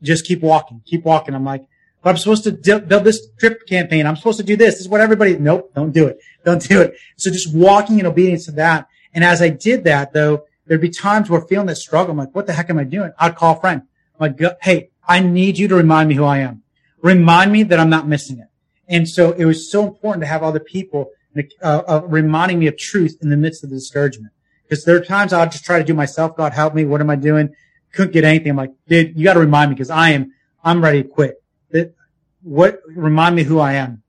Just keep walking, keep walking. I'm like, but I'm supposed to build this drip campaign. I'm supposed to do this. This is what everybody, nope, don't do it. Don't do it. So just walking in obedience to that. And as I did that, though, there'd be times where feeling that struggle. I'm like, what the heck am I doing? I'd call a friend. I'm like, hey, I need you to remind me who I am. Remind me that I'm not missing it. And so it was so important to have other people uh, uh, reminding me of truth in the midst of the discouragement. Because there are times I'll just try to do myself. God help me. What am I doing? Couldn't get anything. I'm like, dude, you got to remind me because I am, I'm ready to quit. That, what, remind me who I am.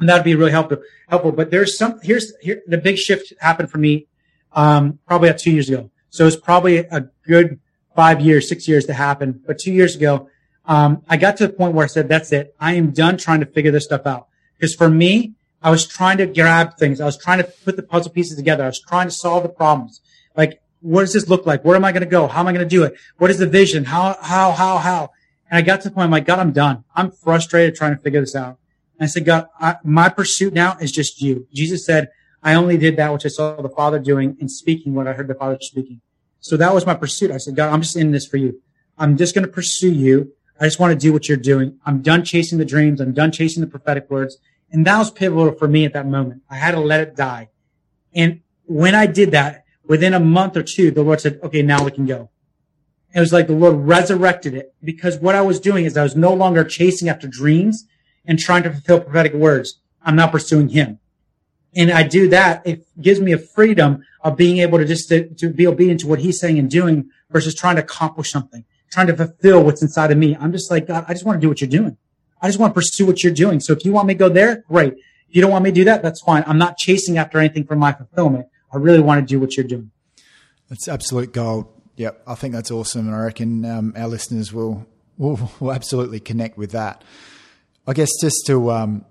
And that'd be really helpful, helpful. But there's some, here's, here, the big shift happened for me, um, probably about two years ago. So it's probably a good five years, six years to happen. But two years ago, um, I got to the point where I said, that's it. I am done trying to figure this stuff out. Because for me, I was trying to grab things. I was trying to put the puzzle pieces together. I was trying to solve the problems. Like, what does this look like? Where am I going to go? How am I going to do it? What is the vision? How, how, how, how? And I got to the point, I'm like, God, I'm done. I'm frustrated trying to figure this out. And I said, God, I, my pursuit now is just you. Jesus said, I only did that which I saw the Father doing and speaking what I heard the Father speaking. So that was my pursuit. I said, God, I'm just in this for you. I'm just going to pursue you. I just want to do what you're doing. I'm done chasing the dreams. I'm done chasing the prophetic words. And that was pivotal for me at that moment. I had to let it die. And when I did that, within a month or two, the Lord said, okay, now we can go. It was like the Lord resurrected it because what I was doing is I was no longer chasing after dreams and trying to fulfill prophetic words. I'm not pursuing him. And I do that. It gives me a freedom of being able to just to, to be obedient to what he's saying and doing versus trying to accomplish something, trying to fulfill what's inside of me. I'm just like, God, I just want to do what you're doing. I just want to pursue what you're doing. So if you want me to go there, great. If you don't want me to do that, that's fine. I'm not chasing after anything for my fulfillment. I really want to do what you're doing. That's absolute gold. Yep. I think that's awesome. And I reckon um, our listeners will, will, will absolutely connect with that. I guess just to, um,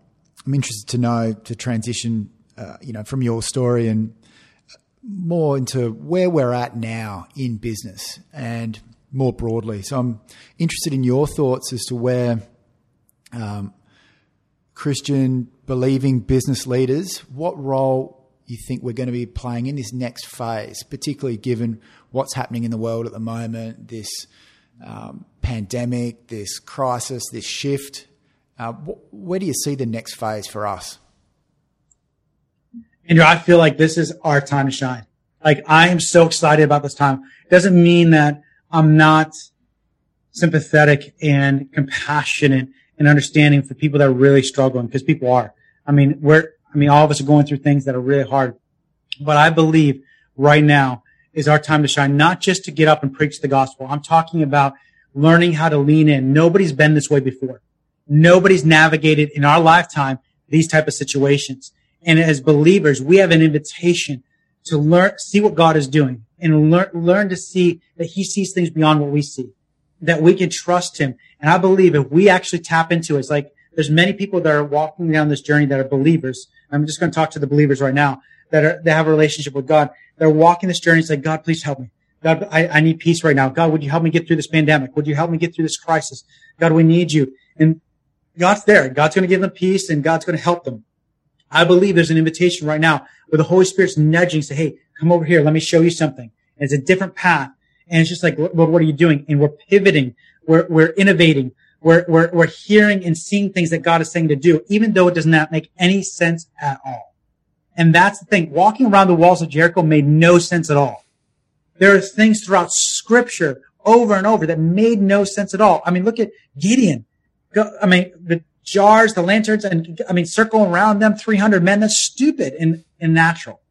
I'm interested to know to transition uh, you know, from your story and more into where we're at now in business and more broadly. So I'm interested in your thoughts as to where um, Christian believing business leaders, what role you think we're going to be playing in this next phase, particularly given what's happening in the world at the moment, this um, pandemic, this crisis, this shift. Uh, wh- where do you see the next phase for us? Andrew, I feel like this is our time to shine. Like I am so excited about this time. It doesn't mean that I'm not sympathetic and compassionate and understanding for people that are really struggling because people are. I mean, we're, I mean, all of us are going through things that are really hard, but I believe right now is our time to shine, not just to get up and preach the gospel. I'm talking about learning how to lean in. Nobody's been this way before. Nobody's navigated in our lifetime these type of situations. And as believers, we have an invitation to learn, see what God is doing and learn, learn to see that he sees things beyond what we see, that we can trust him. And I believe if we actually tap into it, it's like there's many people that are walking down this journey that are believers. I'm just going to talk to the believers right now that are, have a relationship with God. They're walking this journey. It's like, God, please help me. God, I, I need peace right now. God, would you help me get through this pandemic? Would you help me get through this crisis? God, we need you. And God's there. God's going to give them peace and God's going to help them. I believe there's an invitation right now where the Holy Spirit's nudging, say, hey, come over here. Let me show you something. And it's a different path. And it's just like, Lord, what are you doing? And we're pivoting. We're, we're innovating. We're, we're, we're hearing and seeing things that God is saying to do, even though it does not make any sense at all. And that's the thing. Walking around the walls of Jericho made no sense at all. There are things throughout scripture over and over that made no sense at all. I mean, look at Gideon. I mean, the jars, the lanterns, and I mean, circle around them, 300 men. That's stupid and, and natural.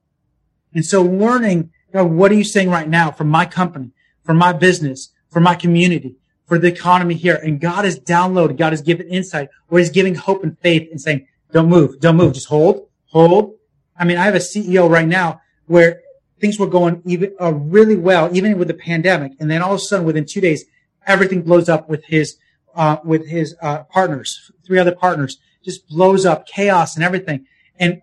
And so learning, you know, what are you saying right now for my company, for my business, for my community, for the economy here? And God has downloaded, God has given insight, or He's giving hope and faith and saying, don't move, don't move, just hold, hold. I mean, I have a CEO right now where things were going even uh, really well, even with the pandemic. And then all of a sudden, within two days, everything blows up with his, uh, with his, uh, partners, three other partners, just blows up chaos and everything. And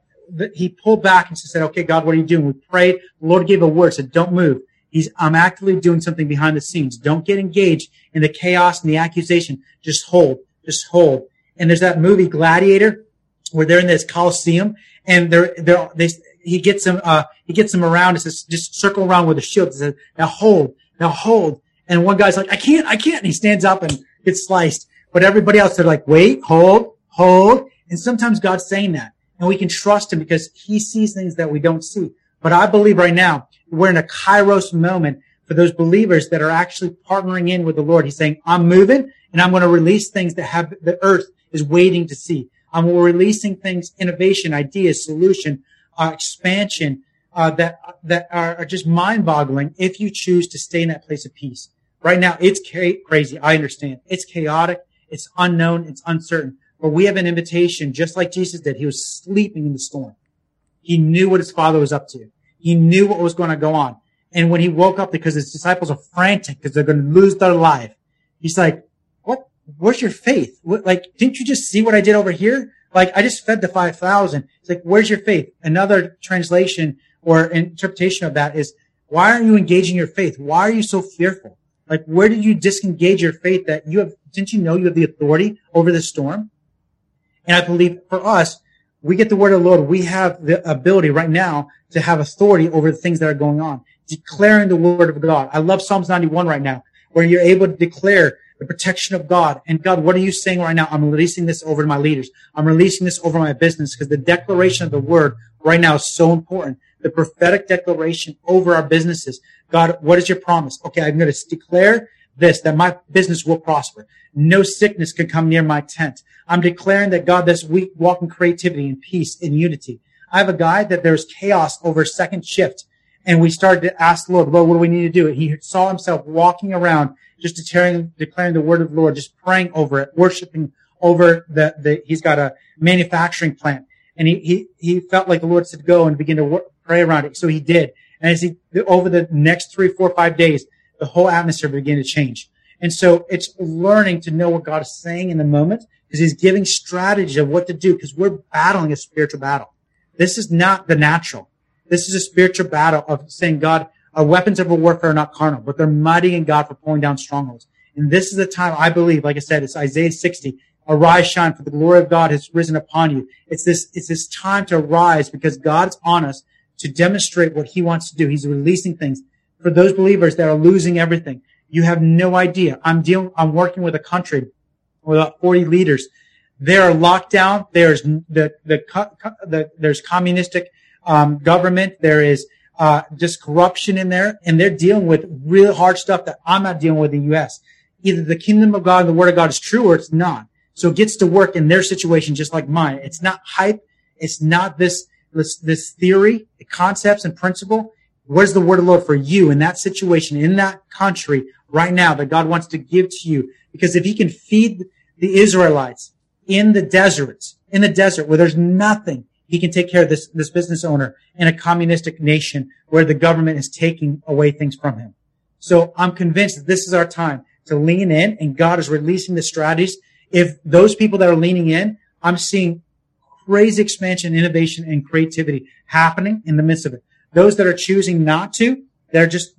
he pulled back and said, okay, God, what are you doing? We prayed. The Lord gave a word, said, don't move. He's, I'm actively doing something behind the scenes. Don't get engaged in the chaos and the accusation. Just hold, just hold. And there's that movie Gladiator where they're in this Coliseum and they're, they're, they, he gets them, uh, he gets them around and says, just circle around with a shield. He says, now hold, now hold. And one guy's like, I can't, I can't. And he stands up and gets sliced. But everybody else, they're like, wait, hold, hold. And sometimes God's saying that and we can trust him because he sees things that we don't see. But I believe right now we're in a kairos moment for those believers that are actually partnering in with the Lord. He's saying, I'm moving and I'm going to release things that have the earth is waiting to see. I'm releasing things, innovation, ideas, solution, uh, expansion uh, that that are, are just mind-boggling if you choose to stay in that place of peace. Right now, it's ca- crazy. I understand. It's chaotic. It's unknown. It's uncertain. But we have an invitation, just like Jesus did. He was sleeping in the storm. He knew what his father was up to. He knew what was going to go on. And when he woke up, because his disciples are frantic because they're going to lose their life, he's like, "What? Where's your faith? What, like, didn't you just see what I did over here? Like, I just fed the 5,000. It's like, where's your faith? Another translation or interpretation of that is, why aren't you engaging your faith? Why are you so fearful? Like, where did you disengage your faith that you have, didn't you know you have the authority over the storm? And I believe for us, we get the word of the Lord. We have the ability right now to have authority over the things that are going on, declaring the word of God. I love Psalms 91 right now, where you're able to declare the protection of God. And God, what are you saying right now? I'm releasing this over to my leaders. I'm releasing this over my business because the declaration of the word right now is so important. The prophetic declaration over our businesses. God, what is your promise? Okay, I'm going to declare this, that my business will prosper. No sickness can come near my tent. I'm declaring that God this week walk in creativity and peace and unity. I have a guy that there's chaos over second shift. And we started to ask the Lord, Lord, what do we need to do? And he saw himself walking around just declaring, declaring the word of the Lord, just praying over it, worshiping over the, the he's got a manufacturing plant. And he, he, he felt like the Lord said go and begin to work, pray around it. So he did. And as he, over the next three, four, five days, the whole atmosphere began to change. And so it's learning to know what God is saying in the moment because he's giving strategy of what to do because we're battling a spiritual battle. This is not the natural. This is a spiritual battle of saying, God, our weapons of our warfare are not carnal, but they're mighty in God for pulling down strongholds. And this is the time I believe, like I said, it's Isaiah 60. Arise, shine, for the glory of God has risen upon you. It's this, it's this time to rise because God's on us to demonstrate what he wants to do. He's releasing things for those believers that are losing everything. You have no idea. I'm dealing, I'm working with a country about 40 leaders. They are locked down. There's the, the, the there's communistic, um, government. There is uh, just corruption in there, and they're dealing with real hard stuff that I'm not dealing with in the U.S. Either the kingdom of God and the word of God is true or it's not. So it gets to work in their situation just like mine. It's not hype. It's not this, this, this theory, concepts and principle. What is the word of the Lord for you in that situation, in that country right now that God wants to give to you? Because if he can feed the Israelites in the deserts, in the desert where there's nothing, he can take care of this, this business owner in a communistic nation where the government is taking away things from him. So I'm convinced that this is our time to lean in and God is releasing the strategies. If those people that are leaning in, I'm seeing crazy expansion, innovation, and creativity happening in the midst of it. Those that are choosing not to, they're just,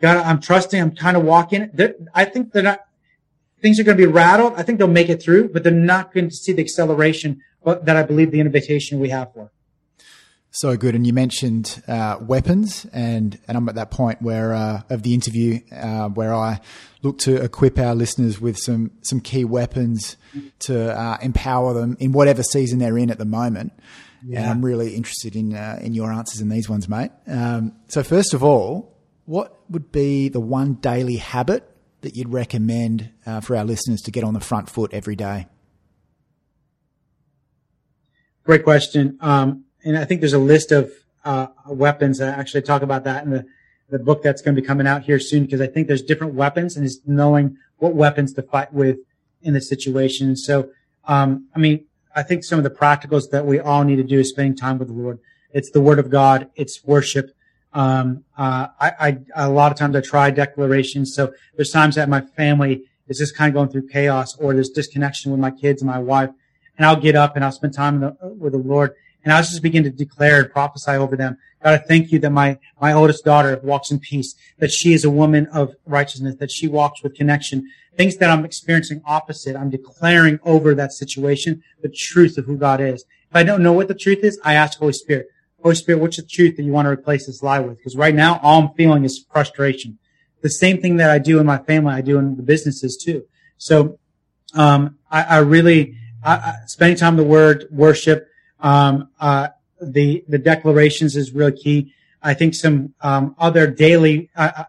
God, I'm trusting, I'm kind of walking. I think they're not, things are going to be rattled. I think they'll make it through, but they're not going to see the acceleration that I believe the invitation we have for. So good, and you mentioned uh, weapons, and and I'm at that point where uh, of the interview uh, where I look to equip our listeners with some some key weapons to uh, empower them in whatever season they're in at the moment. Yeah. And I'm really interested in uh, in your answers in these ones, mate. Um, so first of all, what would be the one daily habit that you'd recommend uh, for our listeners to get on the front foot every day? Great question. Um, and I think there's a list of uh, weapons. I actually talk about that in the, the book that's going to be coming out here soon because I think there's different weapons and it's knowing what weapons to fight with in the situation. So, um, I mean, I think some of the practicals that we all need to do is spending time with the Lord. It's the Word of God. It's worship. Um, uh, I, I, a lot of times I try declarations. So there's times that my family is just kind of going through chaos or there's disconnection with my kids and my wife. And I'll get up and I'll spend time the, with the Lord and I'll just begin to declare and prophesy over them. God, I thank you that my, my oldest daughter walks in peace, that she is a woman of righteousness, that she walks with connection. Things that I'm experiencing opposite, I'm declaring over that situation the truth of who God is. If I don't know what the truth is, I ask Holy Spirit, Holy Spirit, what's the truth that you want to replace this lie with? Because right now, all I'm feeling is frustration. The same thing that I do in my family, I do in the businesses too. So, um, I, I really, I, I, spending time in the Word, worship, um, uh, the the declarations is really key. I think some um, other daily uh, uh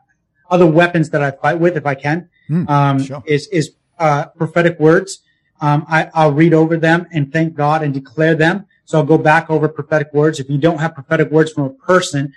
other weapons that I fight with, if I can, mm, um, sure. is is uh, prophetic words. Um, I, I'll read over them and thank God and declare them. So I'll go back over prophetic words. If you don't have prophetic words from a person,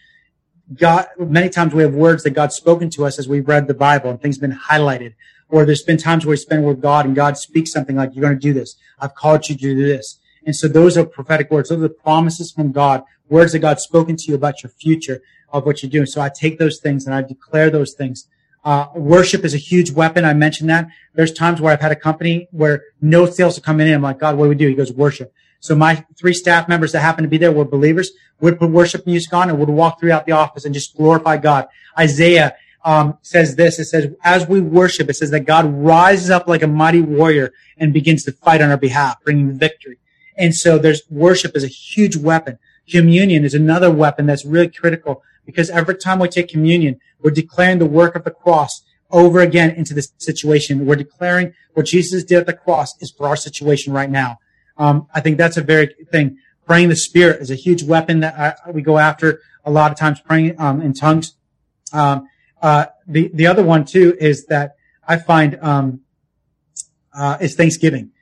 God, many times we have words that God's spoken to us as we've read the Bible and things been highlighted. Or there's been times where we spend with God and God speaks something like, you're going to do this. I've called you to do this. And so those are prophetic words. Those are the promises from God, words that God's spoken to you about your future of what you're doing. So I take those things and I declare those things. Uh, worship is a huge weapon. I mentioned that. There's times where I've had a company where no sales are coming in. I'm like, God, what do we do? He goes, worship. So my three staff members that happened to be there were believers, would put worship music on and would walk throughout the office and just glorify God. Isaiah um, says this. It says, as we worship, it says that God rises up like a mighty warrior and begins to fight on our behalf, bringing victory. And so there's worship is a huge weapon. Communion is another weapon that's really critical because every time we take communion, we're declaring the work of the cross over again into this situation. We're declaring what Jesus did at the cross is for our situation right now. Um, I think that's a very thing. Praying the Spirit is a huge weapon that I, we go after a lot of times. Praying um, in tongues. Um, uh, the the other one too is that I find um, uh, is Thanksgiving,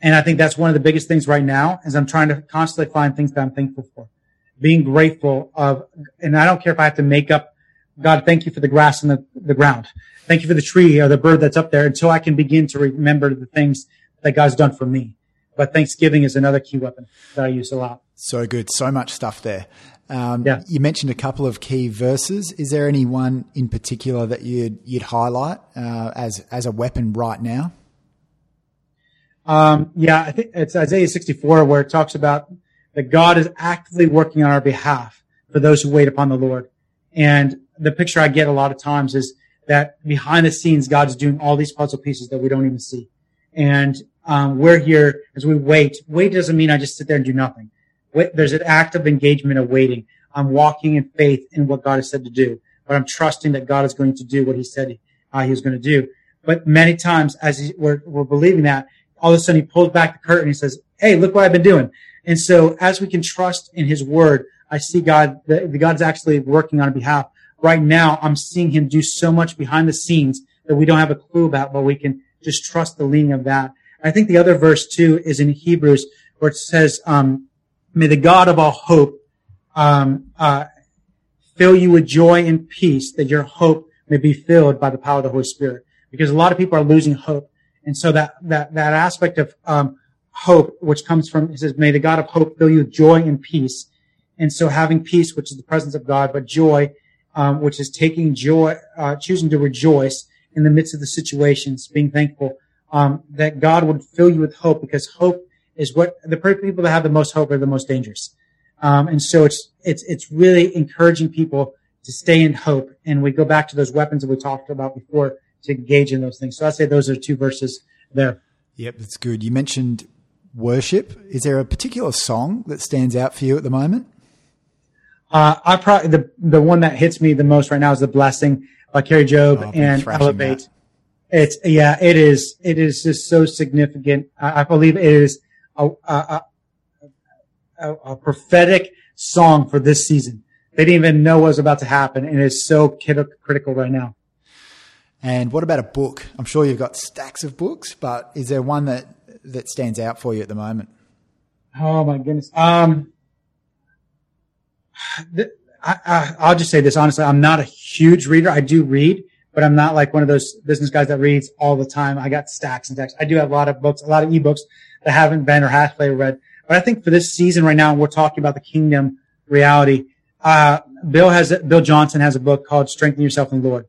and I think that's one of the biggest things right now. Is I'm trying to constantly find things that I'm thankful for, being grateful of, and I don't care if I have to make up. God, thank you for the grass and the, the ground. Thank you for the tree or the bird that's up there until I can begin to remember the things that God's done for me. But Thanksgiving is another key weapon that I use a lot. So good. So much stuff there. Um, yeah. You mentioned a couple of key verses. Is there any one in particular that you'd, you'd highlight uh, as, as a weapon right now? Um, yeah, I think it's Isaiah 64 where it talks about that God is actively working on our behalf for those who wait upon the Lord. And the picture I get a lot of times is that behind the scenes, God's doing all these puzzle pieces that we don't even see. And um, we're here as we wait. Wait doesn't mean I just sit there and do nothing. Wait, there's an active engagement of waiting. I'm walking in faith in what God has said to do, but I'm trusting that God is going to do what He said uh, He was going to do. But many times, as we're, we're believing that, all of a sudden He pulls back the curtain and He says, "Hey, look what I've been doing." And so, as we can trust in His Word, I see God. The, the God's actually working on behalf. Right now, I'm seeing Him do so much behind the scenes that we don't have a clue about, but we can just trust the leading of that. I think the other verse too is in Hebrews where it says, um, may the God of all hope, um, uh, fill you with joy and peace that your hope may be filled by the power of the Holy Spirit. Because a lot of people are losing hope. And so that, that, that aspect of, um, hope, which comes from, it says, may the God of hope fill you with joy and peace. And so having peace, which is the presence of God, but joy, um, which is taking joy, uh, choosing to rejoice in the midst of the situations, being thankful um, that God would fill you with hope because hope is what the people that have the most hope are the most dangerous. Um, and so it's, it's, it's really encouraging people to stay in hope. And we go back to those weapons that we talked about before to engage in those things. So I'd say those are two verses there. Yep, that's good. You mentioned worship. Is there a particular song that stands out for you at the moment? Uh, I probably, the, the one that hits me the most right now is the blessing by Kari Jobe oh, and Elevate. That. It's yeah, it is. It is just so significant. I, I believe it is a, a, a, a prophetic song for this season. They didn't even know what was about to happen, and it's so critical right now. And what about a book? I'm sure you've got stacks of books, but is there one that that stands out for you at the moment? Oh my goodness. Um, the, I, I, will just say this honestly. I'm not a huge reader. I do read, but I'm not like one of those business guys that reads all the time. I got stacks and stacks. I do have a lot of books, a lot of ebooks that haven't been or halfway read. But I think for this season right now, we're talking about the kingdom reality. Uh, Bill has, Bill Johnson has a book called Strengthen Yourself in the Lord.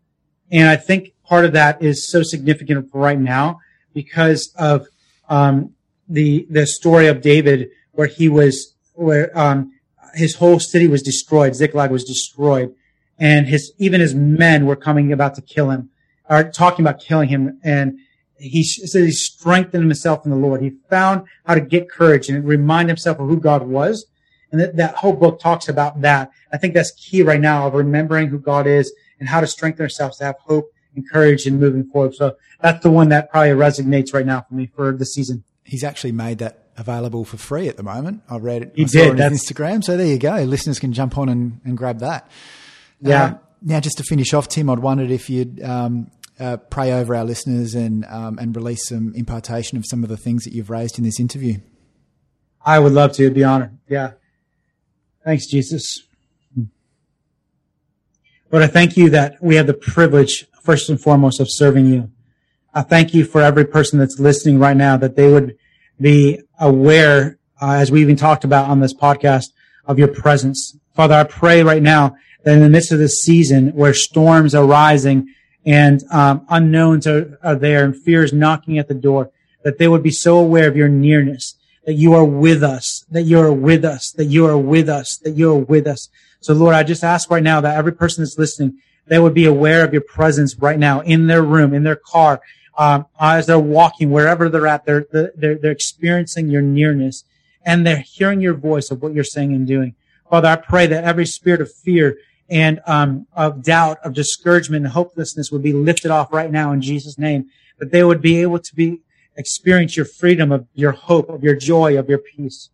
And I think part of that is so significant right now because of, um, the, the story of David where he was, where, um, his whole city was destroyed. Ziklag was destroyed. And his, even his men were coming about to kill him, or talking about killing him. And he said he strengthened himself in the Lord. He found how to get courage and remind himself of who God was. And that, that whole book talks about that. I think that's key right now of remembering who God is and how to strengthen ourselves to have hope and courage in moving forward. So that's the one that probably resonates right now for me for the season. He's actually made that available for free at the moment. I read it. He I did. on Instagram. So there you go. Listeners can jump on and, and grab that. Yeah. Um, now, just to finish off, Tim, I'd wondered if you'd um, uh, pray over our listeners and um, and release some impartation of some of the things that you've raised in this interview. I would love to. It'd be honored. Yeah. Thanks, Jesus. Lord, I thank you that we have the privilege, first and foremost, of serving you. I thank you for every person that's listening right now that they would be aware, uh, as we even talked about on this podcast, of your presence. Father, I pray right now that in the midst of this season where storms are rising and um, unknowns are, are there and fears knocking at the door, that they would be so aware of your nearness, that you are with us, that you are with us, that you are with us, that you are with us. So Lord, I just ask right now that every person that's listening, they would be aware of your presence right now in their room, in their car, um, as they're walking, wherever they're at, they're, they're, they're experiencing your nearness and they're hearing your voice of what you're saying and doing. Father, I pray that every spirit of fear and um, of doubt, of discouragement and hopelessness would be lifted off right now in Jesus' name. That they would be able to be experience your freedom, of your hope, of your joy, of your peace.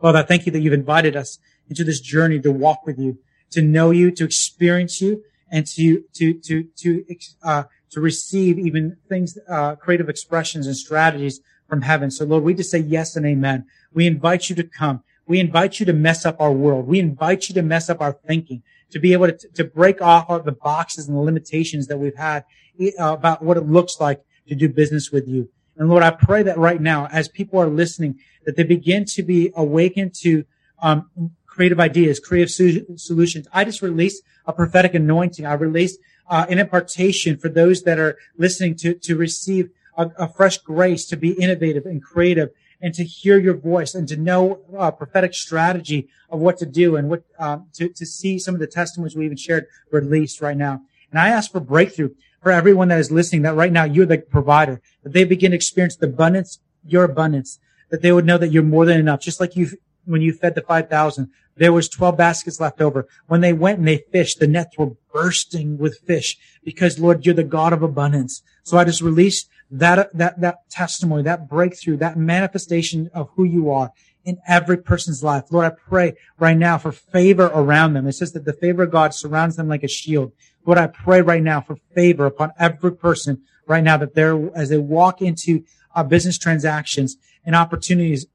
Father, I thank you that you've invited us into this journey to walk with you, to know you, to experience you, and to to to to uh, to receive even things, uh, creative expressions and strategies from heaven. So Lord, we just say yes and amen. We invite you to come. We invite you to mess up our world. We invite you to mess up our thinking, to be able to, to break off the boxes and the limitations that we've had uh, about what it looks like to do business with you. And Lord, I pray that right now, as people are listening, that they begin to be awakened to um, creative ideas, creative su- solutions. I just released a prophetic anointing. I released uh, an impartation for those that are listening to to receive a, a, fresh grace to be innovative and creative and to hear your voice and to know uh, prophetic strategy of what to do and what um, to to see some of the testimonies we even shared released right now. And I ask for breakthrough for everyone that is listening. That right now you're the provider. That they begin to experience the abundance, your abundance. That they would know that you're more than enough. Just like you when you fed the five thousand, there was 12 baskets left over. When they went and they fished, the nets were bursting with fish because Lord, you're the God of abundance. So I just release that, that, that testimony, that breakthrough, that manifestation of who you are in every person's life. Lord, I pray right now for favor around them. It says that the favor of God surrounds them like a shield. Lord, I pray right now for favor upon every person right now that they're, as they walk into uh, business transactions and opportunities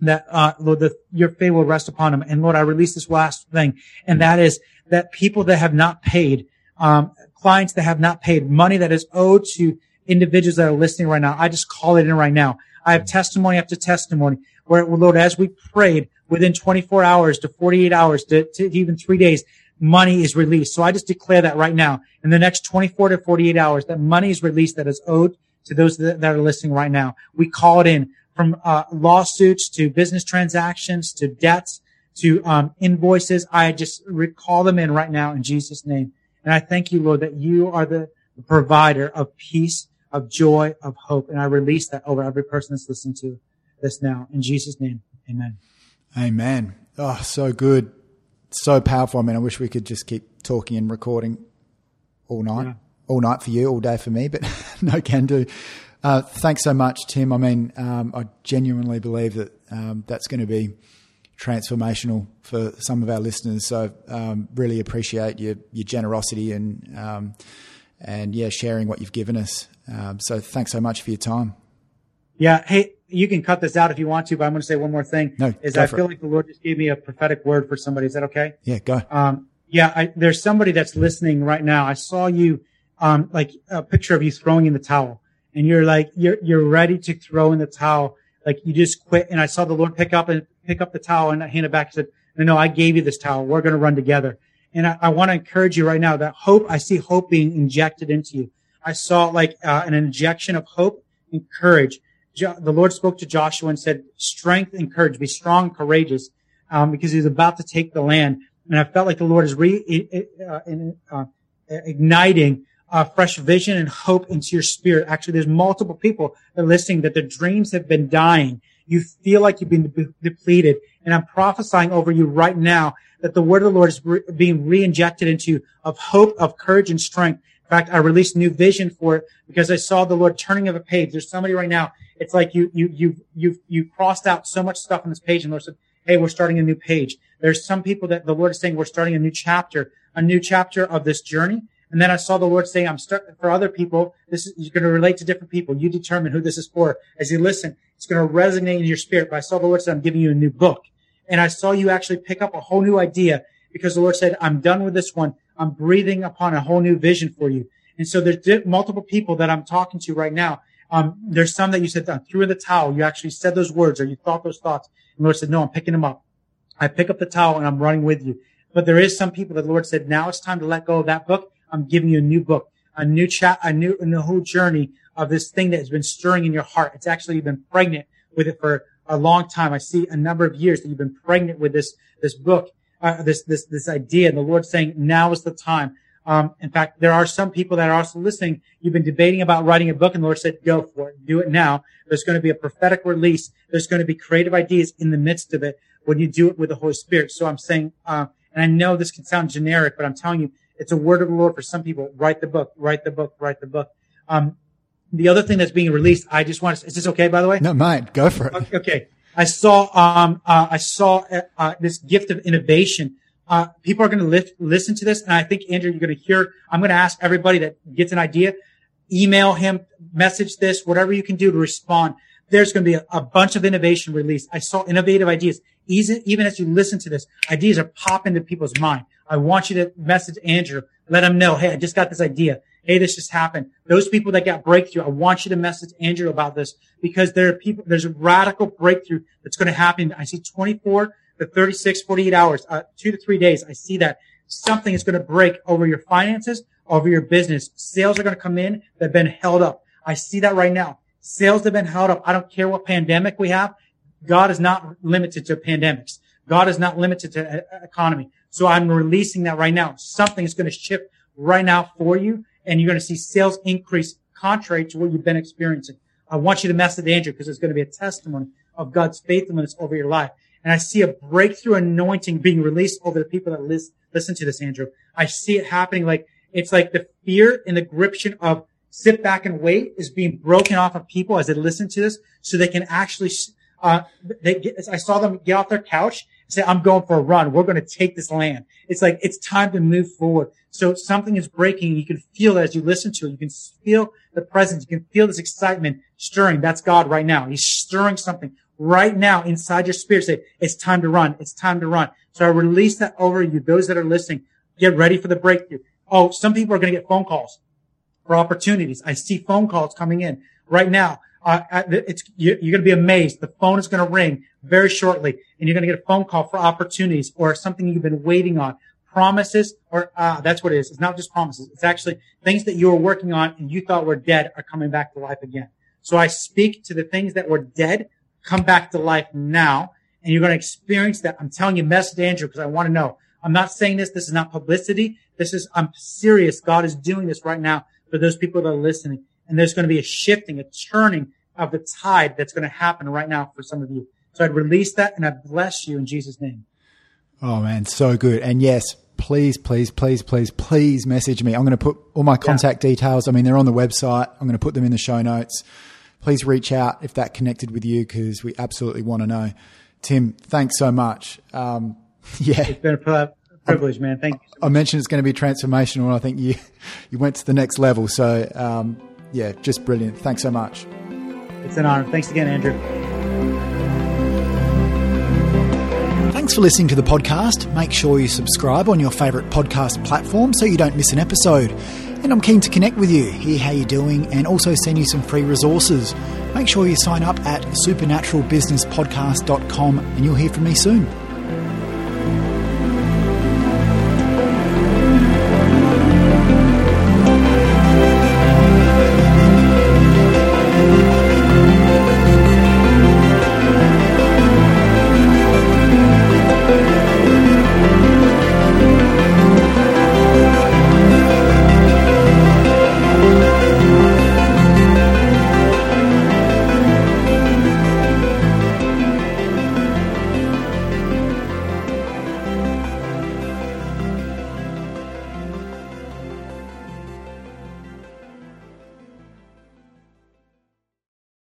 that uh, Lord, the, your favor will rest upon them. And Lord, I release this last thing, and that is that people that have not paid, um, clients that have not paid money that is owed to individuals that are listening right now. I just call it in right now. I have testimony after testimony where, Lord, as we prayed within 24 hours to 48 hours to, to even three days, money is released. So I just declare that right now in the next 24 to 48 hours that money is released that is owed to those that, that are listening right now. We call it in from uh, lawsuits to business transactions to debts to um, invoices. I just recall them in right now in Jesus' name. And I thank you, Lord, that you are the provider of peace, of joy, of hope. And I release that over every person that's listening to this now. In Jesus' name, amen. Amen. Oh, so good. So powerful. I mean, I wish we could just keep talking and recording all night, yeah. all night for you, all day for me, but no can do. Uh, thanks so much, Tim. I mean, um, I genuinely believe that um, that's going to be transformational for some of our listeners. So, um, really appreciate your your generosity and um, and yeah, sharing what you've given us. Um, so, thanks so much for your time. Yeah. Hey, you can cut this out if you want to, but I'm going to say one more thing. No, is I feel it. like the Lord just gave me a prophetic word for somebody. Is that okay? Yeah, go. Um, yeah, I, there's somebody that's listening right now. I saw you, um, like a picture of you throwing in the towel and you're like, you're, you're ready to throw in the towel. Like you just quit. And I saw the Lord pick up and pick up the towel and hand it back and said, no, no, I gave you this towel. We're going to run together. And I, I want to encourage you right now that hope, I see hope being injected into you. I saw like uh, an injection of hope and courage. Jo- the Lord spoke to Joshua and said, strength and courage, be strong, courageous, um, because he's about to take the land. And I felt like the Lord is re, uh, uh, igniting uh, fresh vision and hope into your spirit. Actually, there's multiple people that are listening that their dreams have been dying. You feel like you've been de- depleted. And I'm prophesying over you right now that the word of the Lord is re- being re-injected into you of hope, of courage and strength. In fact, I released new vision for it because I saw the Lord turning of a page. There's somebody right now. It's like you, you, you, you, you crossed out so much stuff on this page and Lord said, Hey, we're starting a new page. There's some people that the Lord is saying we're starting a new chapter, a new chapter of this journey. And then I saw the Lord saying, I'm starting for other people. This is, you're going to relate to different people. You determine who this is for. As you listen, it's going to resonate in your spirit. But I saw the Lord say, I'm giving you a new book. And I saw you actually pick up a whole new idea because the Lord said, I'm done with this one. I'm breathing upon a whole new vision for you. And so there's multiple people that I'm talking to right now. Um, there's some that you said, threw in the towel. You actually said those words or you thought those thoughts. And the Lord said, no, I'm picking them up. I pick up the towel and I'm running with you. But there is some people that the Lord said, now it's time to let go of that book I'm giving you a new book, a new chat, a new, a new whole journey of this thing that has been stirring in your heart. It's actually been pregnant with it for a long time. I see a number of years that you've been pregnant with this, this book, uh, this, this, this idea. And the Lord's saying, now is the time. Um, in fact, there are some people that are also listening. You've been debating about writing a book and the Lord said, go for it. Do it now. There's going to be a prophetic release. There's going to be creative ideas in the midst of it when you do it with the Holy Spirit. So I'm saying, uh, and I know this can sound generic, but I'm telling you, it's a word of the Lord for some people. Write the book, write the book, write the book. Um, the other thing that's being released, I just want to, is this okay, by the way? No, mine. Go for it. Okay. I saw, um, uh, I saw, uh, uh, this gift of innovation. Uh, people are going to lift, listen to this. And I think, Andrew, you're going to hear, I'm going to ask everybody that gets an idea, email him, message this, whatever you can do to respond. There's going to be a, a bunch of innovation released. I saw innovative ideas. Even, even as you listen to this, ideas are popping into people's mind. I want you to message Andrew, let him know, hey, I just got this idea. Hey, this just happened. Those people that got breakthrough, I want you to message Andrew about this because there are people, there's a radical breakthrough that's going to happen. I see 24 to 36, 48 hours, uh, two to three days. I see that something is going to break over your finances, over your business. Sales are going to come in that have been held up. I see that right now. Sales have been held up. I don't care what pandemic we have. God is not limited to pandemics. God is not limited to uh, economy. So I'm releasing that right now. Something is going to shift right now for you and you're going to see sales increase contrary to what you've been experiencing. I want you to message Andrew because it's going to be a testimony of God's faithfulness over your life. And I see a breakthrough anointing being released over the people that listen to this, Andrew. I see it happening like it's like the fear and the gription of sit back and wait is being broken off of people as they listen to this so they can actually, uh, they get, I saw them get off their couch and say, I'm going for a run. We're going to take this land. It's like, it's time to move forward. So something is breaking. You can feel it as you listen to it. You can feel the presence. You can feel this excitement stirring. That's God right now. He's stirring something right now inside your spirit. Say, it's time to run. It's time to run. So I release that over you. Those that are listening, get ready for the breakthrough. Oh, some people are going to get phone calls for opportunities. I see phone calls coming in right now. Uh, it's, you're, going to be amazed. The phone is going to ring very shortly and you're going to get a phone call for opportunities or something you've been waiting on. Promises or, uh, that's what it is. It's not just promises. It's actually things that you were working on and you thought were dead are coming back to life again. So I speak to the things that were dead, come back to life now, and you're going to experience that. I'm telling you, message Andrew, because I want to know. I'm not saying this. This is not publicity. This is, I'm serious. God is doing this right now for those people that are listening. And there's going to be a shifting, a turning of the tide that's going to happen right now for some of you. So I'd release that and I bless you in Jesus' name. Oh man, so good. And yes, please, please, please, please, please message me. I'm going to put all my contact yeah. details. I mean, they're on the website. I'm going to put them in the show notes. please reach out if that connected with you because we absolutely want to know. Tim, thanks so much. Um, yeah. It's been a privilege, man. Thank you. I mentioned it's going to be transformational, and I think you you went to the next level. So, um, yeah, just brilliant. Thanks so much. It's an honor. Thanks again, Andrew. Thanks for listening to the podcast. Make sure you subscribe on your favourite podcast platform so you don't miss an episode. And I'm keen to connect with you, hear how you're doing, and also send you some free resources. Make sure you sign up at supernaturalbusinesspodcast.com and you'll hear from me soon.